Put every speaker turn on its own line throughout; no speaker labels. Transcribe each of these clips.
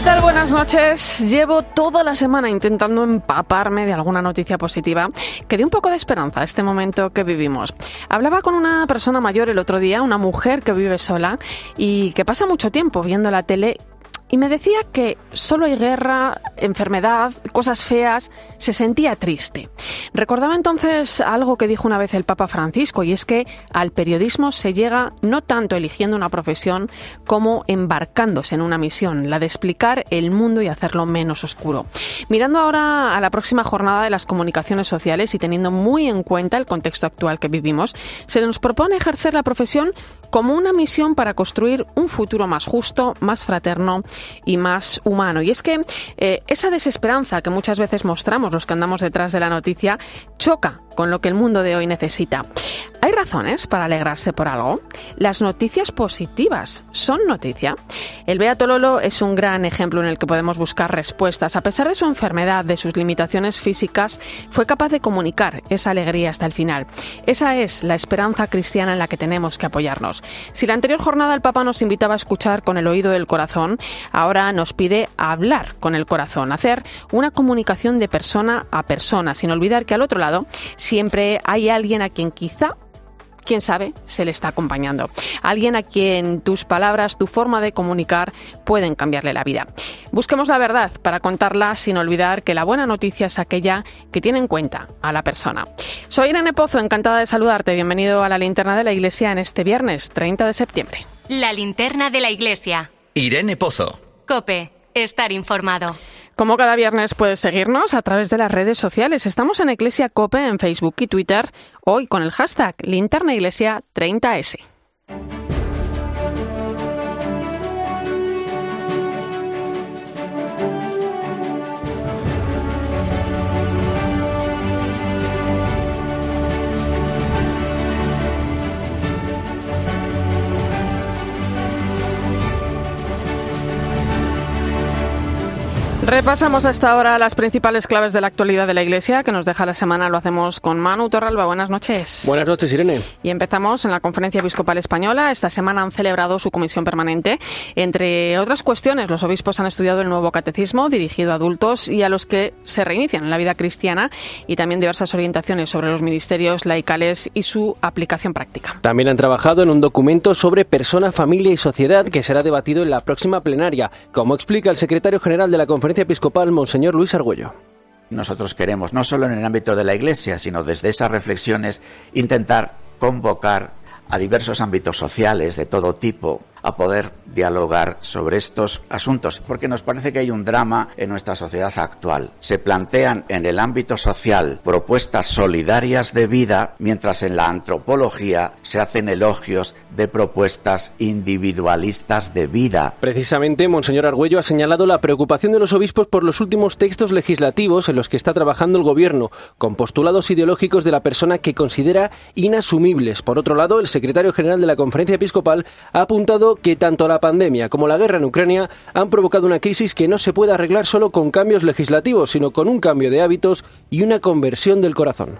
¿Qué tal? Buenas noches. Llevo toda la semana intentando empaparme de alguna noticia positiva que dé un poco de esperanza a este momento que vivimos. Hablaba con una persona mayor el otro día, una mujer que vive sola y que pasa mucho tiempo viendo la tele y me decía que solo hay guerra, enfermedad, cosas feas, se sentía triste. Recordaba entonces algo que dijo una vez el Papa Francisco y es que al periodismo se llega no tanto eligiendo una profesión como embarcándose en una misión, la de explicar el mundo y hacerlo menos oscuro. Mirando ahora a la próxima jornada de las comunicaciones sociales y teniendo muy en cuenta el contexto actual que vivimos, se nos propone ejercer la profesión como una misión para construir un futuro más justo, más fraterno y más humano. Y es que eh, esa desesperanza que muchas veces mostramos los que andamos detrás de la noticia choca con lo que el mundo de hoy necesita. ¿Hay razones para alegrarse por algo? Las noticias positivas son noticia. El Beato Lolo es un gran ejemplo en el que podemos buscar respuestas. A pesar de su enfermedad, de sus limitaciones físicas, fue capaz de comunicar esa alegría hasta el final. Esa es la esperanza cristiana en la que tenemos que apoyarnos. Si la anterior jornada el Papa nos invitaba a escuchar con el oído del corazón, ahora nos pide hablar con el corazón, hacer una comunicación de persona a persona, sin olvidar que al otro lado siempre hay alguien a quien quizá quién sabe, se le está acompañando. Alguien a quien tus palabras, tu forma de comunicar pueden cambiarle la vida. Busquemos la verdad para contarla sin olvidar que la buena noticia es aquella que tiene en cuenta a la persona. Soy Irene Pozo, encantada de saludarte. Bienvenido a la linterna de la iglesia en este viernes 30 de septiembre.
La linterna de la iglesia.
Irene Pozo.
Cope, estar informado.
Como cada viernes puedes seguirnos a través de las redes sociales. Estamos en Iglesia Cope en Facebook y Twitter, hoy con el hashtag Linterna Iglesia 30S. Repasamos hasta ahora las principales claves de la actualidad de la Iglesia que nos deja la semana. Lo hacemos con Manu Torralba. Buenas noches.
Buenas noches, Irene.
Y empezamos en la Conferencia Episcopal Española. Esta semana han celebrado su comisión permanente. Entre otras cuestiones, los obispos han estudiado el nuevo catecismo dirigido a adultos y a los que se reinician en la vida cristiana y también diversas orientaciones sobre los ministerios laicales y su aplicación práctica.
También han trabajado en un documento sobre persona, familia y sociedad que será debatido en la próxima plenaria, como explica el secretario general de la Conferencia Episcopal, Monseñor Luis Argüello.
Nosotros queremos, no solo en el ámbito de la Iglesia, sino desde esas reflexiones, intentar convocar a diversos ámbitos sociales de todo tipo a poder dialogar sobre estos asuntos, porque nos parece que hay un drama en nuestra sociedad actual. Se plantean en el ámbito social propuestas solidarias de vida, mientras en la antropología se hacen elogios de propuestas individualistas de vida.
Precisamente, Monseñor Argüello ha señalado la preocupación de los obispos por los últimos textos legislativos en los que está trabajando el Gobierno, con postulados ideológicos de la persona que considera inasumibles. Por otro lado, el secretario general de la Conferencia Episcopal ha apuntado que tanto la pandemia como la guerra en Ucrania han provocado una crisis que no se puede arreglar solo con cambios legislativos, sino con un cambio de hábitos y una conversión del corazón.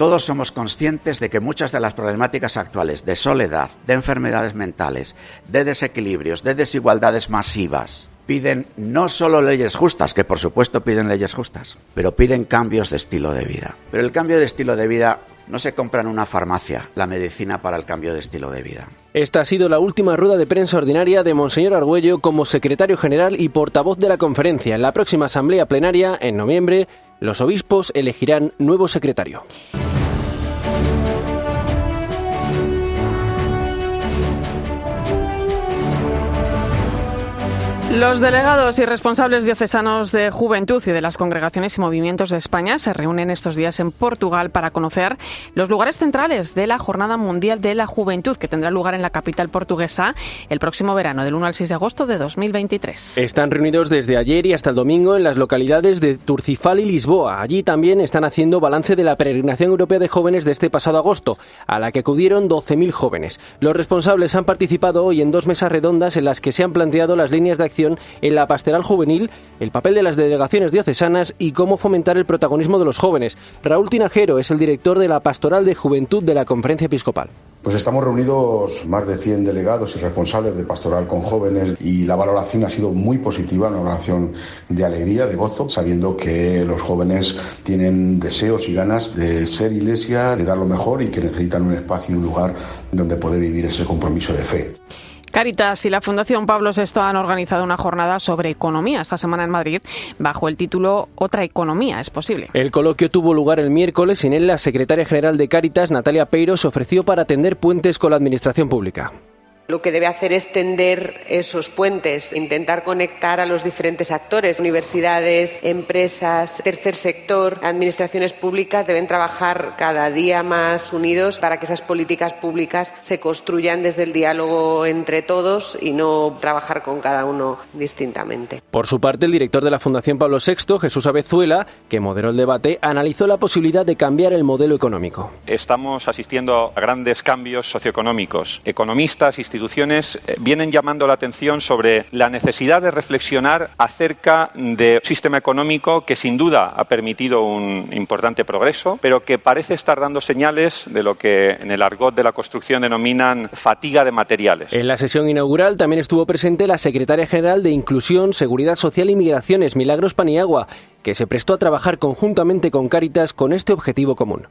Todos somos conscientes de que muchas de las problemáticas actuales de soledad, de enfermedades mentales, de desequilibrios, de desigualdades masivas, piden no solo leyes justas, que por supuesto piden leyes justas, pero piden cambios de estilo de vida. Pero el cambio de estilo de vida no se compra en una farmacia, la medicina para el cambio de estilo de vida.
Esta ha sido la última rueda de prensa ordinaria de Monseñor Argüello como secretario general y portavoz de la conferencia. En la próxima asamblea plenaria, en noviembre, los obispos elegirán nuevo secretario.
Los delegados y responsables diocesanos de Juventud y de las congregaciones y movimientos de España se reúnen estos días en Portugal para conocer los lugares centrales de la Jornada Mundial de la Juventud que tendrá lugar en la capital portuguesa el próximo verano, del 1 al 6 de agosto de 2023.
Están reunidos desde ayer y hasta el domingo en las localidades de Turcifal y Lisboa. Allí también están haciendo balance de la peregrinación europea de jóvenes de este pasado agosto, a la que acudieron 12.000 jóvenes. Los responsables han participado hoy en dos mesas redondas en las que se han planteado las líneas de acción en la pastoral juvenil, el papel de las delegaciones diocesanas y cómo fomentar el protagonismo de los jóvenes. Raúl Tinajero es el director de la Pastoral de Juventud de la Conferencia Episcopal.
Pues estamos reunidos más de 100 delegados y responsables de pastoral con jóvenes y la valoración ha sido muy positiva, una valoración de alegría, de gozo, sabiendo que los jóvenes tienen deseos y ganas de ser iglesia, de dar lo mejor y que necesitan un espacio y un lugar donde poder vivir ese compromiso de fe.
Caritas y la Fundación Pablo VI han organizado una jornada sobre economía esta semana en Madrid bajo el título Otra economía es posible.
El coloquio tuvo lugar el miércoles y en él la secretaria general de Caritas, Natalia Peiro, se ofreció para atender puentes con la administración pública.
Lo que debe hacer es tender esos puentes, intentar conectar a los diferentes actores, universidades, empresas, tercer sector, administraciones públicas deben trabajar cada día más unidos para que esas políticas públicas se construyan desde el diálogo entre todos y no trabajar con cada uno distintamente.
Por su parte, el director de la Fundación Pablo VI, Jesús Abezuela, que moderó el debate, analizó la posibilidad de cambiar el modelo económico.
Estamos asistiendo a grandes cambios socioeconómicos. Economistas, instituciones eh, vienen llamando la atención sobre la necesidad de reflexionar acerca de un sistema económico que sin duda ha permitido un importante progreso, pero que parece estar dando señales de lo que en el argot de la construcción denominan fatiga de materiales.
En la sesión inaugural también estuvo presente la secretaria general de Inclusión, Seguridad Social y Migraciones, Milagros Paniagua, que se prestó a trabajar conjuntamente con Cáritas con este objetivo común.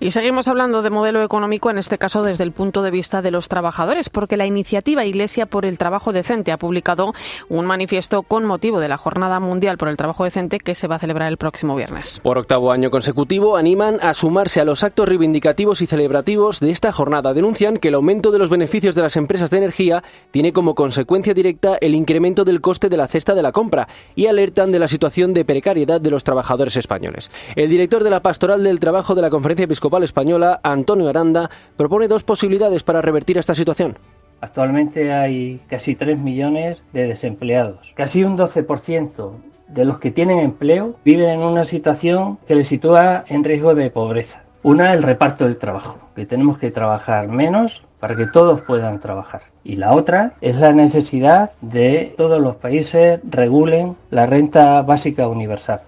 Y seguimos hablando de modelo económico, en este caso desde el punto de vista de los trabajadores, porque la iniciativa Iglesia por el Trabajo Decente ha publicado un manifiesto con motivo de la Jornada Mundial por el Trabajo Decente que se va a celebrar el próximo viernes.
Por octavo año consecutivo animan a sumarse a los actos reivindicativos y celebrativos de esta jornada. Denuncian que el aumento de los beneficios de las empresas de energía tiene como consecuencia directa el incremento del coste de la cesta de la compra y alertan de la situación de precariedad de los trabajadores españoles. El director de la Pastoral del Trabajo de la Conferencia Episcopal Española, Antonio Aranda, propone dos posibilidades para revertir esta situación.
Actualmente hay casi 3 millones de desempleados. Casi un 12% de los que tienen empleo viven en una situación que les sitúa en riesgo de pobreza. Una, el reparto del trabajo, que tenemos que trabajar menos para que todos puedan trabajar. Y la otra es la necesidad de todos los países regulen la renta básica universal.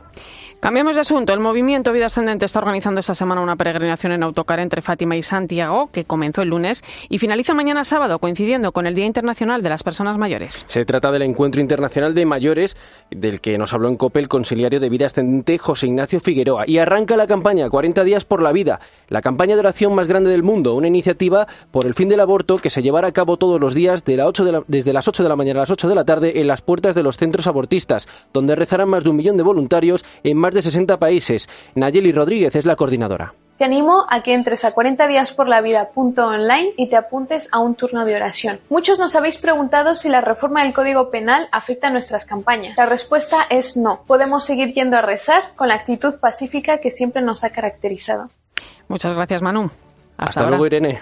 Cambiamos de asunto. El movimiento Vida Ascendente está organizando esta semana una peregrinación en autocar entre Fátima y Santiago, que comenzó el lunes y finaliza mañana sábado, coincidiendo con el Día Internacional de las Personas Mayores.
Se trata del Encuentro Internacional de Mayores, del que nos habló en COPE el conciliario de Vida Ascendente José Ignacio Figueroa. Y arranca la campaña 40 días por la vida, la campaña de oración más grande del mundo, una iniciativa por el fin del aborto que se llevará a cabo todos los días de la 8 de la, desde las 8 de la mañana a las 8 de la tarde en las puertas de los centros abortistas, donde rezarán más de un millón de voluntarios en más de 60 países. Nayeli Rodríguez es la coordinadora.
Te animo a que entres a 40 días por la vida online y te apuntes a un turno de oración. Muchos nos habéis preguntado si la reforma del Código Penal afecta a nuestras campañas. La respuesta es no. Podemos seguir yendo a rezar con la actitud pacífica que siempre nos ha caracterizado.
Muchas gracias, Manu.
Hasta, luego, Irene.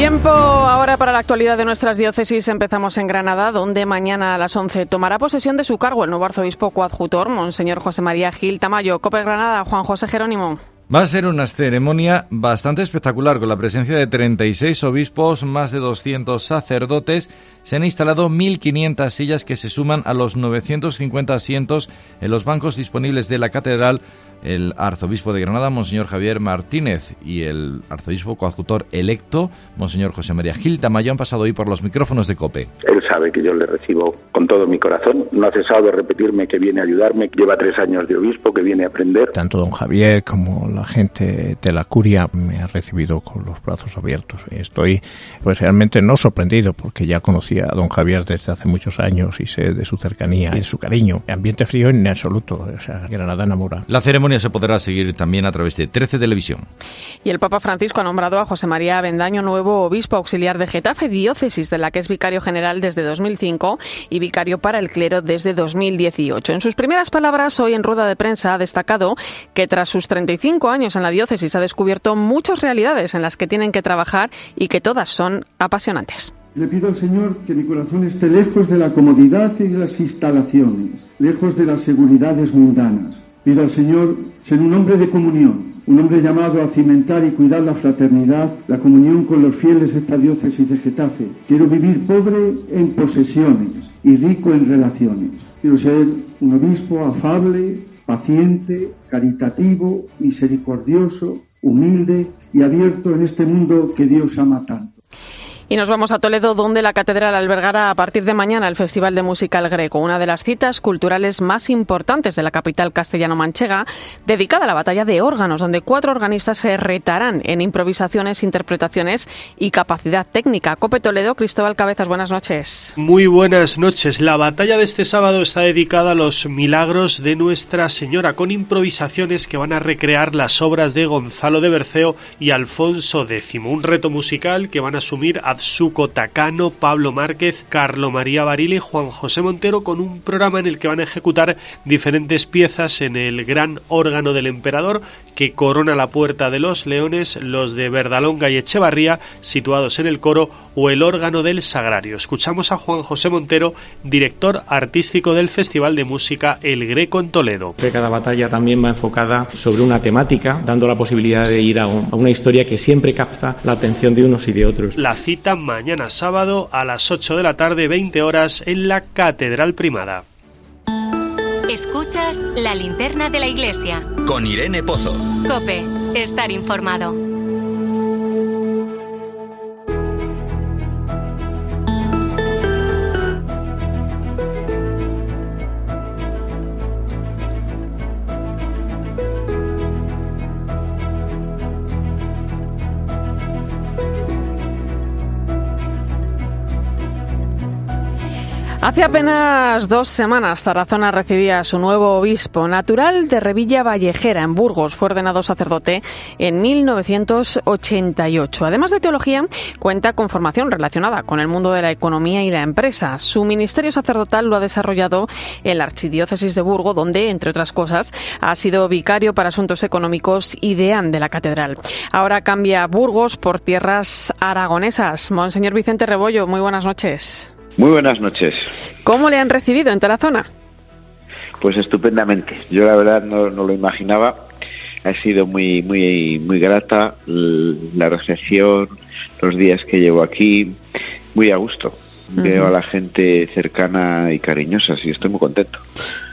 Tiempo ahora para la actualidad de nuestras diócesis. Empezamos en Granada, donde mañana a las 11 tomará posesión de su cargo el nuevo arzobispo coadjutor, Monseñor José María Gil Tamayo. Cope Granada, Juan José Jerónimo.
Va a ser una ceremonia bastante espectacular con la presencia de 36 obispos, más de 200 sacerdotes. Se han instalado 1.500 sillas que se suman a los 950 asientos en los bancos disponibles de la catedral el arzobispo de Granada, Monseñor Javier Martínez, y el arzobispo coadjutor electo, Monseñor José María Gil Tamayo, han pasado hoy por los micrófonos de COPE.
Él sabe que yo le recibo con todo mi corazón. No ha cesado de repetirme que viene a ayudarme, lleva tres años de obispo, que viene a aprender.
Tanto don Javier como la gente de la curia me ha recibido con los brazos abiertos. Estoy pues realmente no sorprendido porque ya conocía a don Javier desde hace muchos años y sé de su cercanía y de su cariño. Ambiente frío en absoluto, o sea, Granada enamora.
La ceremonia se podrá seguir también a través de 13 Televisión.
Y el Papa Francisco ha nombrado a José María Bendaño nuevo obispo auxiliar de Getafe, diócesis de la que es vicario general desde 2005 y vicario para el clero desde 2018. En sus primeras palabras hoy en rueda de prensa ha destacado que tras sus 35 años en la diócesis ha descubierto muchas realidades en las que tienen que trabajar y que todas son apasionantes.
Le pido al Señor que mi corazón esté lejos de la comodidad y de las instalaciones, lejos de las seguridades mundanas. Pido al Señor ser un hombre de comunión, un hombre llamado a cimentar y cuidar la fraternidad, la comunión con los fieles de esta diócesis de Getafe. Quiero vivir pobre en posesiones y rico en relaciones. Quiero ser un obispo afable, paciente, caritativo, misericordioso, humilde y abierto en este mundo que Dios ama tanto.
Y nos vamos a Toledo, donde la catedral albergará a partir de mañana el Festival de Música El Greco, una de las citas culturales más importantes de la capital castellano-manchega, dedicada a la batalla de órganos, donde cuatro organistas se retarán en improvisaciones, interpretaciones y capacidad técnica. Cope Toledo, Cristóbal Cabezas, buenas noches.
Muy buenas noches. La batalla de este sábado está dedicada a los milagros de Nuestra Señora, con improvisaciones que van a recrear las obras de Gonzalo de Berceo y Alfonso X. Un reto musical que van a asumir a Suco Tacano, Pablo Márquez, Carlo María Barili y Juan José Montero con un programa en el que van a ejecutar diferentes piezas en el gran órgano del emperador que corona la puerta de los leones, los de Verdalonga y Echevarría, situados en el coro, o el órgano del Sagrario. Escuchamos a Juan José Montero, director artístico del Festival de Música El Greco en Toledo.
Cada batalla también va enfocada sobre una temática, dando la posibilidad de ir a, una historia que siempre capta la atención de unos y de otros.
La cita mañana sábado a las 8 de la tarde, 20 horas, en la Catedral Primada.
Escuchas la linterna de la iglesia.
Con Irene Pozo.
Cope, estar informado.
Hace apenas dos semanas Tarazona recibía a su nuevo obispo natural de Revilla Vallejera, en Burgos. Fue ordenado sacerdote en 1988. Además de teología, cuenta con formación relacionada con el mundo de la economía y la empresa. Su ministerio sacerdotal lo ha desarrollado en la Archidiócesis de Burgos, donde, entre otras cosas, ha sido vicario para asuntos económicos y deán de la catedral. Ahora cambia Burgos por tierras aragonesas. Monseñor Vicente Rebollo, muy buenas noches.
Muy buenas noches.
¿Cómo le han recibido en Tarazona?
Pues estupendamente. Yo la verdad no, lo imaginaba. Ha sido muy, muy, muy grata la recepción, los días que llevo aquí, muy a gusto. Veo a la gente cercana y cariñosa, y estoy muy contento.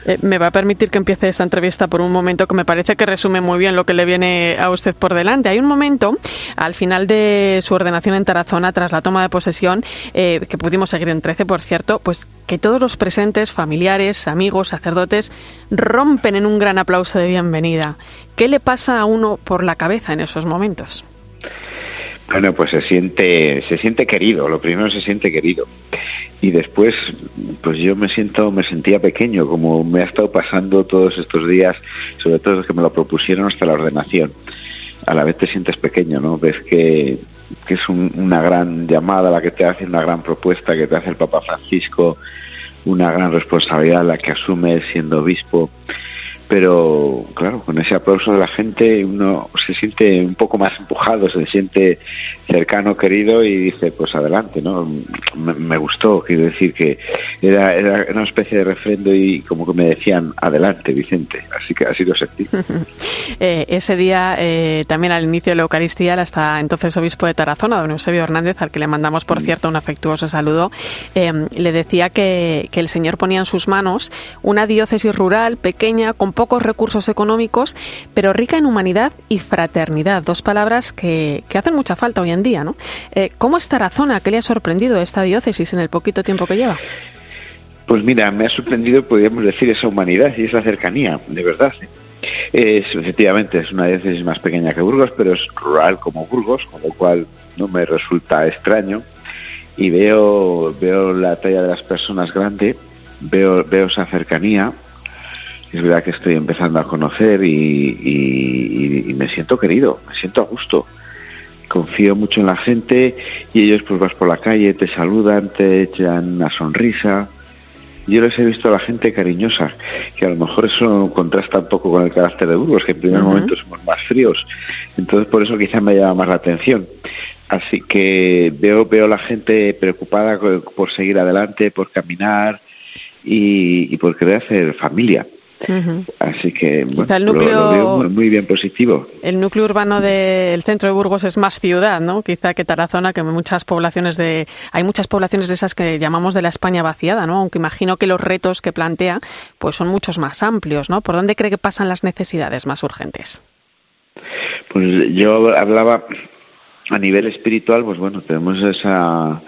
Eh, me va a permitir que empiece esta entrevista por un momento que me parece que resume muy bien lo que le viene a usted por delante. Hay un momento, al final de su ordenación en Tarazona, tras la toma de posesión, eh, que pudimos seguir en 13, por cierto, pues que todos los presentes, familiares, amigos, sacerdotes, rompen en un gran aplauso de bienvenida. ¿Qué le pasa a uno por la cabeza en esos momentos?
Bueno, pues se siente, se siente querido, lo primero se siente querido. Y después, pues yo me siento, me sentía pequeño, como me ha estado pasando todos estos días, sobre todo que me lo propusieron hasta la ordenación. A la vez te sientes pequeño, ¿no? Ves que, que es una gran llamada la que te hace, una gran propuesta que te hace el Papa Francisco, una gran responsabilidad la que asume siendo obispo pero claro, con ese aplauso de la gente uno se siente un poco más empujado, se siente cercano, querido y dice, pues adelante, ¿no? Me, gustó, quiero decir que era, era, una especie de refrendo y como que me decían, adelante, Vicente, así que ha sido sentido.
eh, ese día, eh, también al inicio de la Eucaristía, el hasta entonces obispo de Tarazona, don Eusebio Hernández, al que le mandamos, por mm. cierto, un afectuoso saludo, eh, le decía que, que el Señor ponía en sus manos una diócesis rural, pequeña, con pocos recursos económicos, pero rica en humanidad y fraternidad, dos palabras que, que hacen mucha falta hoy en día. ¿no? Eh, ¿Cómo está Tarazona? ¿Qué le ha sorprendido esta diócesis en el poquito tiempo que lleva?
Pues mira, me ha sorprendido, podríamos decir, esa humanidad y esa cercanía, de verdad. ¿eh? Es, efectivamente, es una diócesis más pequeña que Burgos, pero es rural como Burgos, con lo cual no me resulta extraño. Y veo, veo la talla de las personas grande, veo, veo esa cercanía. Es verdad que estoy empezando a conocer y, y me siento querido, me siento a gusto confío mucho en la gente y ellos pues vas por la calle, te saludan, te echan una sonrisa, yo les he visto a la gente cariñosa, que a lo mejor eso contrasta un poco con el carácter de Burgos, que en primer momento somos más fríos. Entonces por eso quizá me llama más la atención. Así que veo, veo la gente preocupada por seguir adelante, por caminar y, y por querer hacer familia. Así que bueno, el núcleo, lo, muy bien positivo.
El núcleo urbano del centro de Burgos es más ciudad, ¿no? Quizá que Tarazona, que muchas poblaciones de hay muchas poblaciones de esas que llamamos de la España vaciada, ¿no? Aunque imagino que los retos que plantea pues son muchos más amplios, ¿no? ¿Por dónde cree que pasan las necesidades más urgentes?
Pues yo hablaba a nivel espiritual, pues bueno, tenemos esa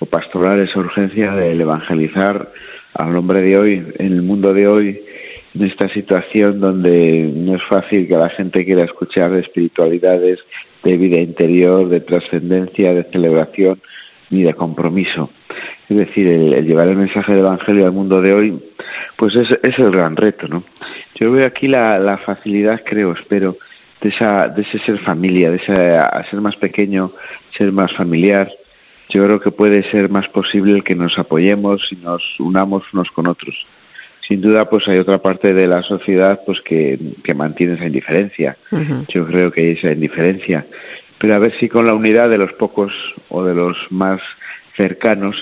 o pastoral esa urgencia de evangelizar al hombre de hoy, en el mundo de hoy en esta situación donde no es fácil que la gente quiera escuchar de espiritualidades, de vida interior, de trascendencia, de celebración ni de compromiso. Es decir, el, llevar el mensaje del Evangelio al mundo de hoy, pues es, es el gran reto, ¿no? Yo veo aquí la, facilidad, creo, espero, de, esa, de ese ser familia, de ese ser más pequeño, ser más familiar. Yo creo que puede ser más posible que nos apoyemos y nos unamos unos con otros sin duda pues hay otra parte de la sociedad pues que, mantiene esa indiferencia. Yo creo que hay esa indiferencia. Pero a ver si con la unidad de los pocos o de los más cercanos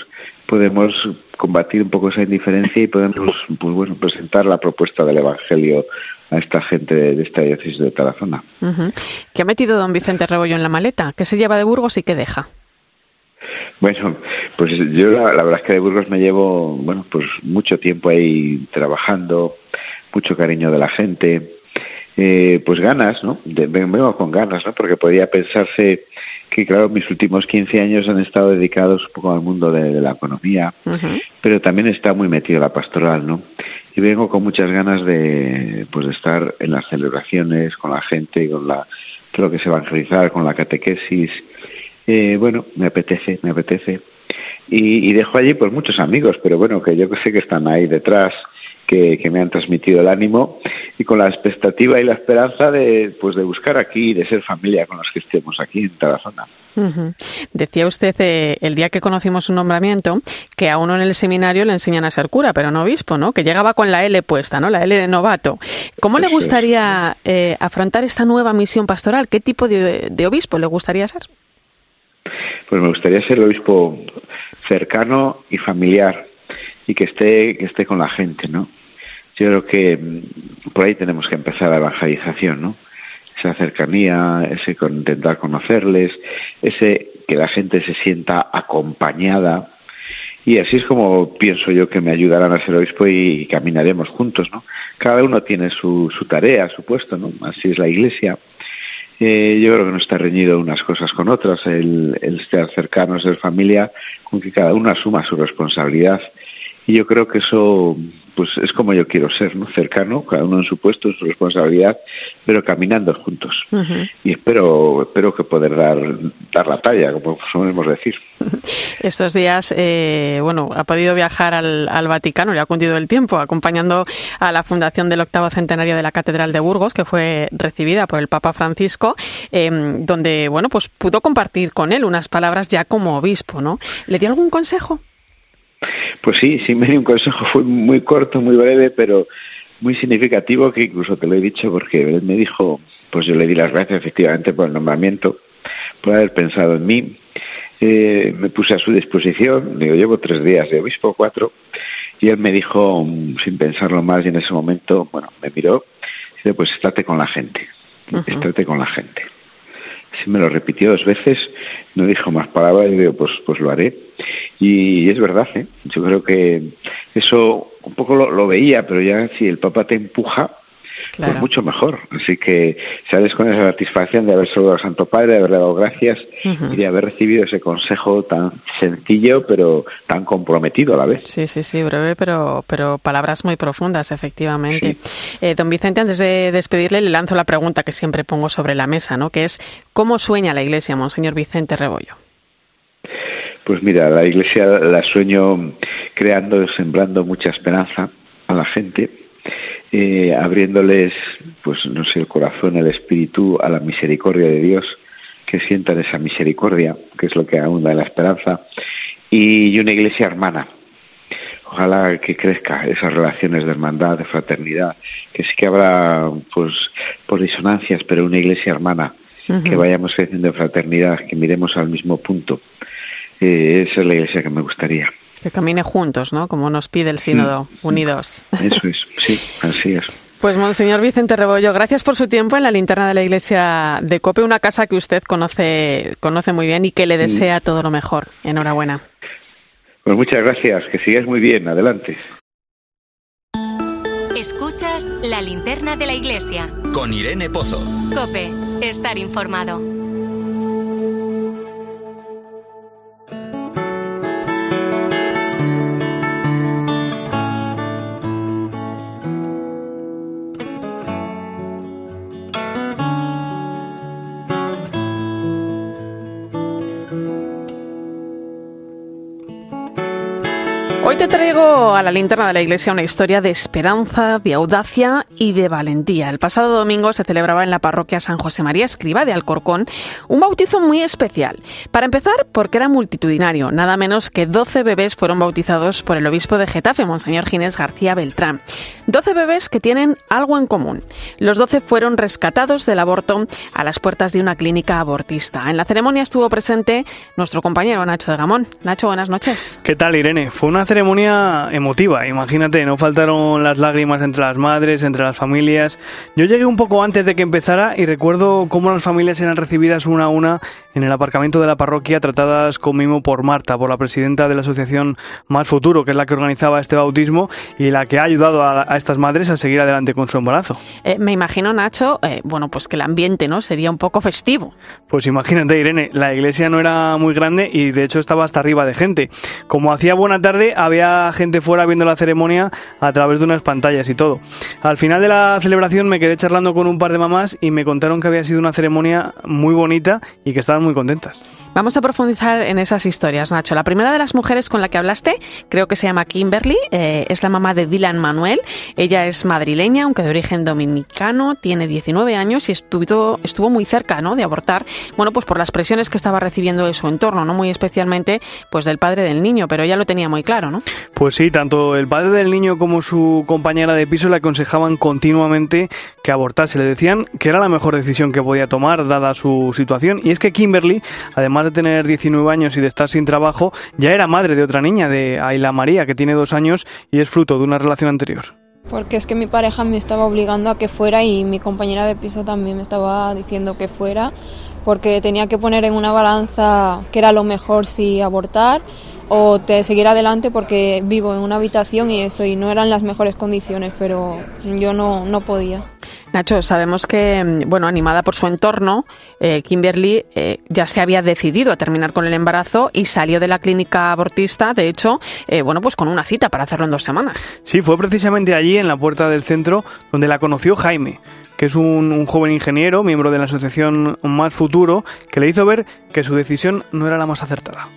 podemos combatir un poco esa indiferencia y podemos pues bueno presentar la propuesta del Evangelio a esta gente de esta diócesis de Tarazona.
¿Qué ha metido don Vicente Rebollo en la maleta? ¿Qué se lleva de Burgos y qué deja?
Bueno, pues yo la, verdad es que de Burgos me llevo, bueno, pues mucho tiempo ahí trabajando, mucho cariño de la gente, eh, pues ganas, ¿no? vengo con ganas, ¿no? Porque podía pensarse que, claro, mis últimos 15 años han estado dedicados un poco al mundo de, la economía, pero también está muy metido la pastoral, ¿no? Y vengo con muchas ganas de, pues, de estar en las celebraciones, con la gente, con la, lo que es evangelizar, con la catequesis, eh, bueno, me apetece, me apetece. Y, dejo allí pues muchos amigos, pero bueno, que yo sé que están ahí detrás, que, me han transmitido el ánimo y con la expectativa y la esperanza de, pues de buscar aquí, de ser familia con los que estemos aquí en Tarazona.
Decía usted eh, el día que conocimos su nombramiento que a uno en el seminario le enseñan a ser cura, pero no obispo, ¿no? Que llegaba con la L puesta, ¿no? La L de novato. ¿Cómo le gustaría eh, afrontar esta nueva misión pastoral? ¿Qué tipo de obispo le gustaría ser?
Pues me gustaría ser obispo cercano y familiar y que esté, que esté con la gente, ¿no? Yo creo que mm, por ahí tenemos que empezar la evangelización, ¿no? Esa cercanía, ese intentar conocerles, ese que la gente se sienta acompañada, y así es como pienso yo que me ayudarán a ser obispo y, caminaremos juntos, ¿no? Cada uno tiene su, su tarea, su puesto, ¿no? Así es la Iglesia eh, yo creo que no está reñido unas cosas con otras, el, el estar cercanos, ser familia, con que cada uno asuma su responsabilidad. Y yo creo que eso pues es como yo quiero ser, ¿no? Cercano, cada uno en su puesto, en su responsabilidad, pero caminando juntos. Y espero, espero que poder dar, dar la talla, como solemos decir.
Estos días, eh, bueno, ha podido viajar al, al, Vaticano, le ha cundido el tiempo, acompañando a la fundación del octavo centenario de la Catedral de Burgos, que fue recibida por el Papa Francisco, em, donde, bueno, pues pudo compartir con él unas palabras ya como obispo, ¿no? ¿Le dio algún consejo?
Pues sí, sí me dio un consejo, fue muy corto, muy breve, pero muy significativo, que incluso te lo he dicho porque él me dijo, pues yo le di las gracias efectivamente por el nombramiento, por haber pensado en mí. Eh, me puse a su disposición, digo, llevo tres días de obispo, cuatro, y él me dijo, sin pensarlo más, y en ese momento, bueno, me miró, y dice, pues estate con la gente, estate con la gente. Sí me lo repitió dos veces, no dijo más palabras y digo, pues, pues lo haré. Y es verdad, ¿eh? yo creo que eso un poco lo, veía, pero ya si el Papa te empuja, pues mucho mejor. Así que sales con esa satisfacción de haber saludado al Santo Padre, de haberle dado gracias y de haber recibido ese consejo tan sencillo pero tan comprometido a la vez.
Sí, sí, sí, breve, pero, pero palabras muy profundas, efectivamente. Eh, don Vicente, antes de despedirle, le lanzo la pregunta que siempre pongo sobre la mesa, ¿no? Que es, ¿cómo sueña la Iglesia, Monseñor Vicente Rebollo?
Pues mira, la Iglesia la sueño creando, sembrando mucha esperanza a la gente, eh, abriéndoles, pues no sé, el corazón, el espíritu a la misericordia de Dios, que sientan esa misericordia, que es lo que abunda en la esperanza, y una iglesia hermana. Ojalá que crezca esas relaciones de hermandad, de fraternidad, que sí que habrá, pues, por disonancias, pero una iglesia hermana, que vayamos creciendo en fraternidad, que miremos al mismo punto. Eh, esa es la iglesia que me gustaría.
Que camine juntos, ¿no? Como nos pide el sínodo, unidos.
Eso es, sí, así es.
Pues Monseñor Vicente Rebollo, gracias por su tiempo en la linterna de la iglesia de Cope, una casa que usted conoce, conoce muy bien y que le desea todo lo mejor. Enhorabuena.
Pues muchas gracias, que sigáis muy bien, adelante.
Escuchas la linterna de la iglesia.
Con Irene Pozo.
Cope, estar informado.
Te traigo a la linterna de la iglesia una historia de esperanza, de audacia y de valentía. El pasado domingo se celebraba en la parroquia San José María Escriba de Alcorcón un bautizo muy especial. Para empezar, porque era multitudinario. Nada menos que 12 bebés fueron bautizados por el obispo de Getafe, Monseñor Ginés García Beltrán. 12 bebés que tienen algo en común. Los 12 fueron rescatados del aborto a las puertas de una clínica abortista. En la ceremonia estuvo presente nuestro compañero Nacho de Gamón. Nacho, buenas noches.
¿Qué tal, Irene? Fue una ceremonia ceremonia emotiva, imagínate, no faltaron las lágrimas entre las madres, entre las familias. Yo llegué un poco antes de que empezara y recuerdo cómo las familias eran recibidas una a una en el aparcamiento de la parroquia, tratadas con mimo por Marta, por la presidenta de la asociación Más Futuro, que es la que organizaba este bautismo y la que ha ayudado a, estas madres a seguir adelante con su embarazo.
Eh, me imagino, Nacho, eh, bueno, pues que el ambiente no sería un poco festivo.
Pues imagínate, Irene, la iglesia no era muy grande y de hecho estaba hasta arriba de gente. Como hacía buena tarde, había gente fuera viendo la ceremonia a través de unas pantallas y todo. Al final de la celebración me quedé charlando con un par de mamás y me contaron que había sido una ceremonia muy bonita y que estaban muy contentas.
Vamos a profundizar en esas historias, Nacho. La primera de las mujeres con la que hablaste, creo que se llama Kimberly, eh, es la mamá de Dylan Manuel. Ella es madrileña, aunque de origen dominicano, tiene 19 años y estuvo, estuvo muy cerca ¿no? de abortar, bueno, pues por las presiones que estaba recibiendo de su entorno, no muy especialmente pues del padre del niño, pero ella lo tenía muy claro, ¿no?
Pues sí, tanto el padre del niño como su compañera de piso le aconsejaban continuamente que abortase. Le decían que era la mejor decisión que podía tomar dada su situación. Y es que Kimberly, además de tener 19 años y de estar sin trabajo, ya era madre de otra niña, de Ayla María, que tiene dos años y es fruto de una relación anterior.
Porque es que mi pareja me estaba obligando a que fuera y mi compañera de piso también me estaba diciendo que fuera, porque tenía que poner en una balanza que era lo mejor si abortar o te seguir adelante porque vivo en una habitación y eso, y no eran las mejores condiciones, pero yo no, no podía.
Nacho, sabemos que, bueno, animada por su entorno, eh, Kimberly eh, ya se había decidido a terminar con el embarazo y salió de la clínica abortista, de hecho, eh, bueno, pues con una cita para hacerlo en dos semanas.
Sí, fue precisamente allí, en la puerta del centro, donde la conoció Jaime, que es un, un joven ingeniero, miembro de la asociación Más Futuro, que le hizo ver que su decisión no era la más acertada.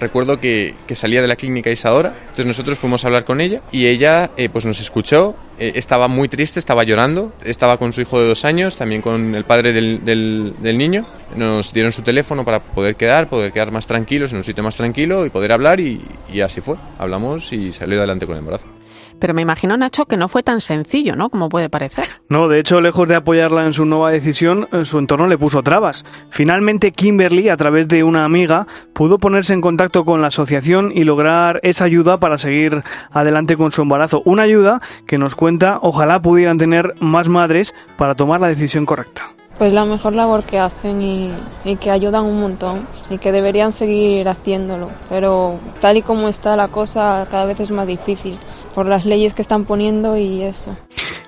Recuerdo que, salía de la clínica Isadora, entonces nosotros fuimos a hablar con ella y ella eh, pues nos escuchó, eh, estaba muy triste, estaba llorando, estaba con su hijo de dos años, también con el padre del, del, niño, nos dieron su teléfono para poder quedar, poder quedar más tranquilos, en un sitio más tranquilo y poder hablar y así fue, hablamos y salió adelante con el embarazo.
Pero me imagino, Nacho, que no fue tan sencillo, ¿no? Como puede parecer.
No, de hecho, lejos de apoyarla en su nueva decisión, eh, su entorno le puso trabas. Finalmente, Kimberly, a través de una amiga, pudo ponerse en contacto con la asociación y lograr esa ayuda para seguir adelante con su embarazo. Una ayuda que nos cuenta, ojalá pudieran tener más madres para tomar la decisión correcta.
Pues la mejor labor que hacen y, y, que ayudan un montón y que deberían seguir haciéndolo. Pero tal y como está la cosa, cada vez es más difícil por las leyes que están poniendo y eso.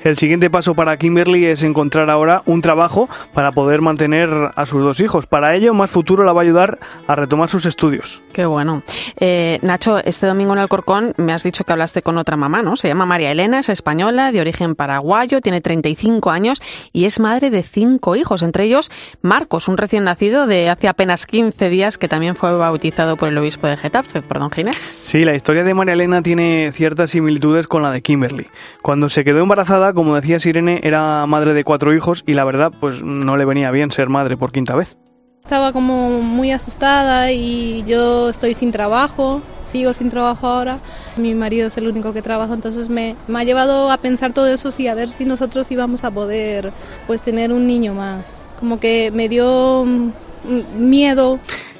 El siguiente paso para Kimberly es encontrar ahora un trabajo para poder mantener a sus dos hijos. Para ello, Más Futuro la va a ayudar a retomar sus estudios.
Qué bueno. Eh, Nacho, este domingo en Alcorcón me has dicho que hablaste con otra mamá, ¿no? Se llama María Elena, es española, de origen paraguayo, tiene 35 años y es madre de cinco hijos, entre ellos Marcos, un recién nacido de hace apenas 15 días que también fue bautizado por el obispo de Getafe, por don Ginés.
Sí, la historia de María Elena tiene ciertas similitudes con la de Kimberly. Cuando se quedó embarazada, como decía Sirene, era madre de cuatro hijos y la verdad, pues no le venía bien ser madre por quinta vez.
Estaba como muy asustada y yo estoy sin trabajo, sigo sin trabajo ahora. Mi marido es el único que trabaja, entonces me, me ha llevado a pensar todo eso y a ver si nosotros íbamos a poder pues tener un niño más. Como que me dio mm, miedo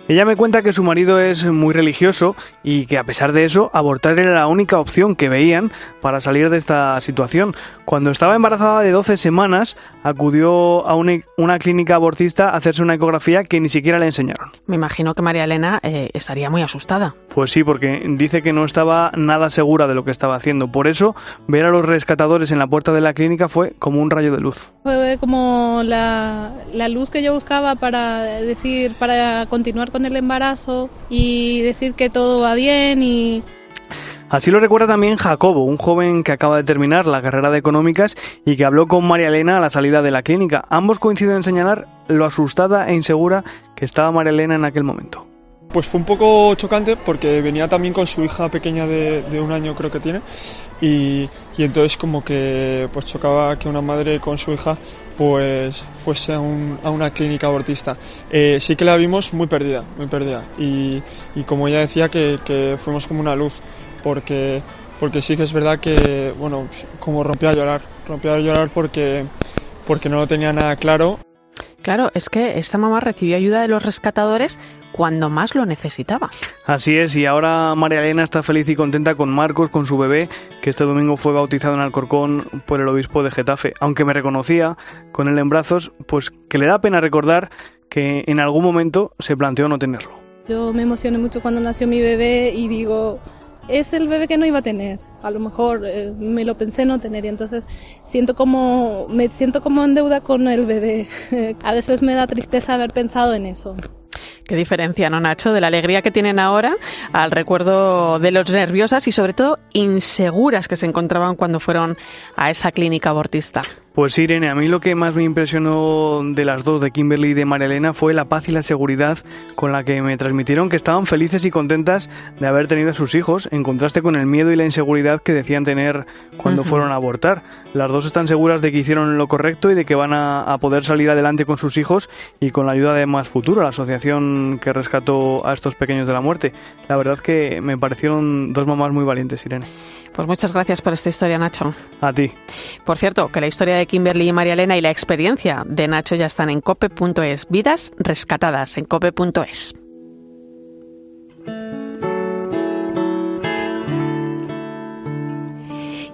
ella me cuenta que su marido es muy religioso y que a pesar de eso, abortar era la única opción que veían para salir de esta situación. Cuando estaba embarazada de 12 semanas, acudió a una, clínica abortista a hacerse una ecografía que ni siquiera le enseñaron.
Me imagino que María Elena eh, estaría muy asustada.
Pues sí, porque dice que no estaba nada segura de lo que estaba haciendo. Por eso, ver a los rescatadores en la puerta de la clínica fue como un rayo de luz.
Fue como la, la luz que yo buscaba para decir, para continuar con el embarazo y decir que todo va bien y
Así lo recuerda también Jacobo, un joven que acaba de terminar la carrera de económicas y que habló con María Elena a la salida de la clínica. Ambos coinciden en señalar lo asustada e insegura que estaba María Elena en aquel momento.
Pues fue un poco chocante porque venía también con su hija pequeña de, un año creo que tiene y, entonces como que pues chocaba que una madre con su hija pues fuese a, una clínica abortista. Eh, sí que la vimos muy perdida, muy perdida y, como ella decía que, que fuimos como una luz porque, porque sí que es verdad que, bueno, como rompió a llorar, rompió a llorar porque, porque no lo tenía nada claro.
Claro, es que esta mamá recibió ayuda de los rescatadores cuando más lo necesitaba.
Así es, y ahora María Elena está feliz y contenta con Marcos, con su bebé, que este domingo fue bautizado en Alcorcón por el obispo de Getafe. Aunque me reconocía con él en brazos, pues que le da pena recordar que en algún momento se planteó no tenerlo.
Yo me emocioné mucho cuando nació mi bebé y digo, es el bebé que no iba a tener. A lo mejor eh, me lo pensé no tener y entonces siento como me siento como en deuda con el bebé. a veces me da tristeza haber pensado en eso.
Qué diferencia, ¿no, Nacho? De la alegría que tienen ahora al recuerdo de los nerviosas y sobre todo inseguras que se encontraban cuando fueron a esa clínica abortista.
Pues Irene, a mí lo que más me impresionó de las dos, de Kimberly y de María Elena, fue la paz y la seguridad con la que me transmitieron que estaban felices y contentas de haber tenido a sus hijos, en contraste con el miedo y la inseguridad que decían tener cuando fueron a abortar. Las dos están seguras de que hicieron lo correcto y de que van a, poder salir adelante con sus hijos y con la ayuda de Más Futuro, la asociación que rescató a estos pequeños de la muerte. La verdad que me parecieron dos mamás muy valientes, Irene.
Pues muchas gracias por esta historia, Nacho.
A ti.
Por cierto, que la historia de Kimberly y María Elena y la experiencia de Nacho ya están en cope.es. Vidas rescatadas en cope.es.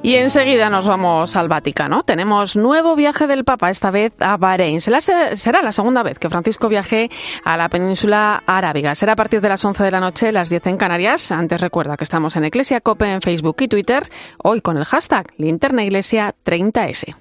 Y enseguida nos vamos al Vaticano. Tenemos nuevo viaje del Papa, esta vez a Bahrein. Será la segunda vez que Francisco viaje a la península arábiga. Será a partir de las 11 de la noche, las 10 en Canarias. Antes recuerda que estamos en Iglesia Cope en Facebook y Twitter, hoy con el hashtag Linterna Iglesia 30S.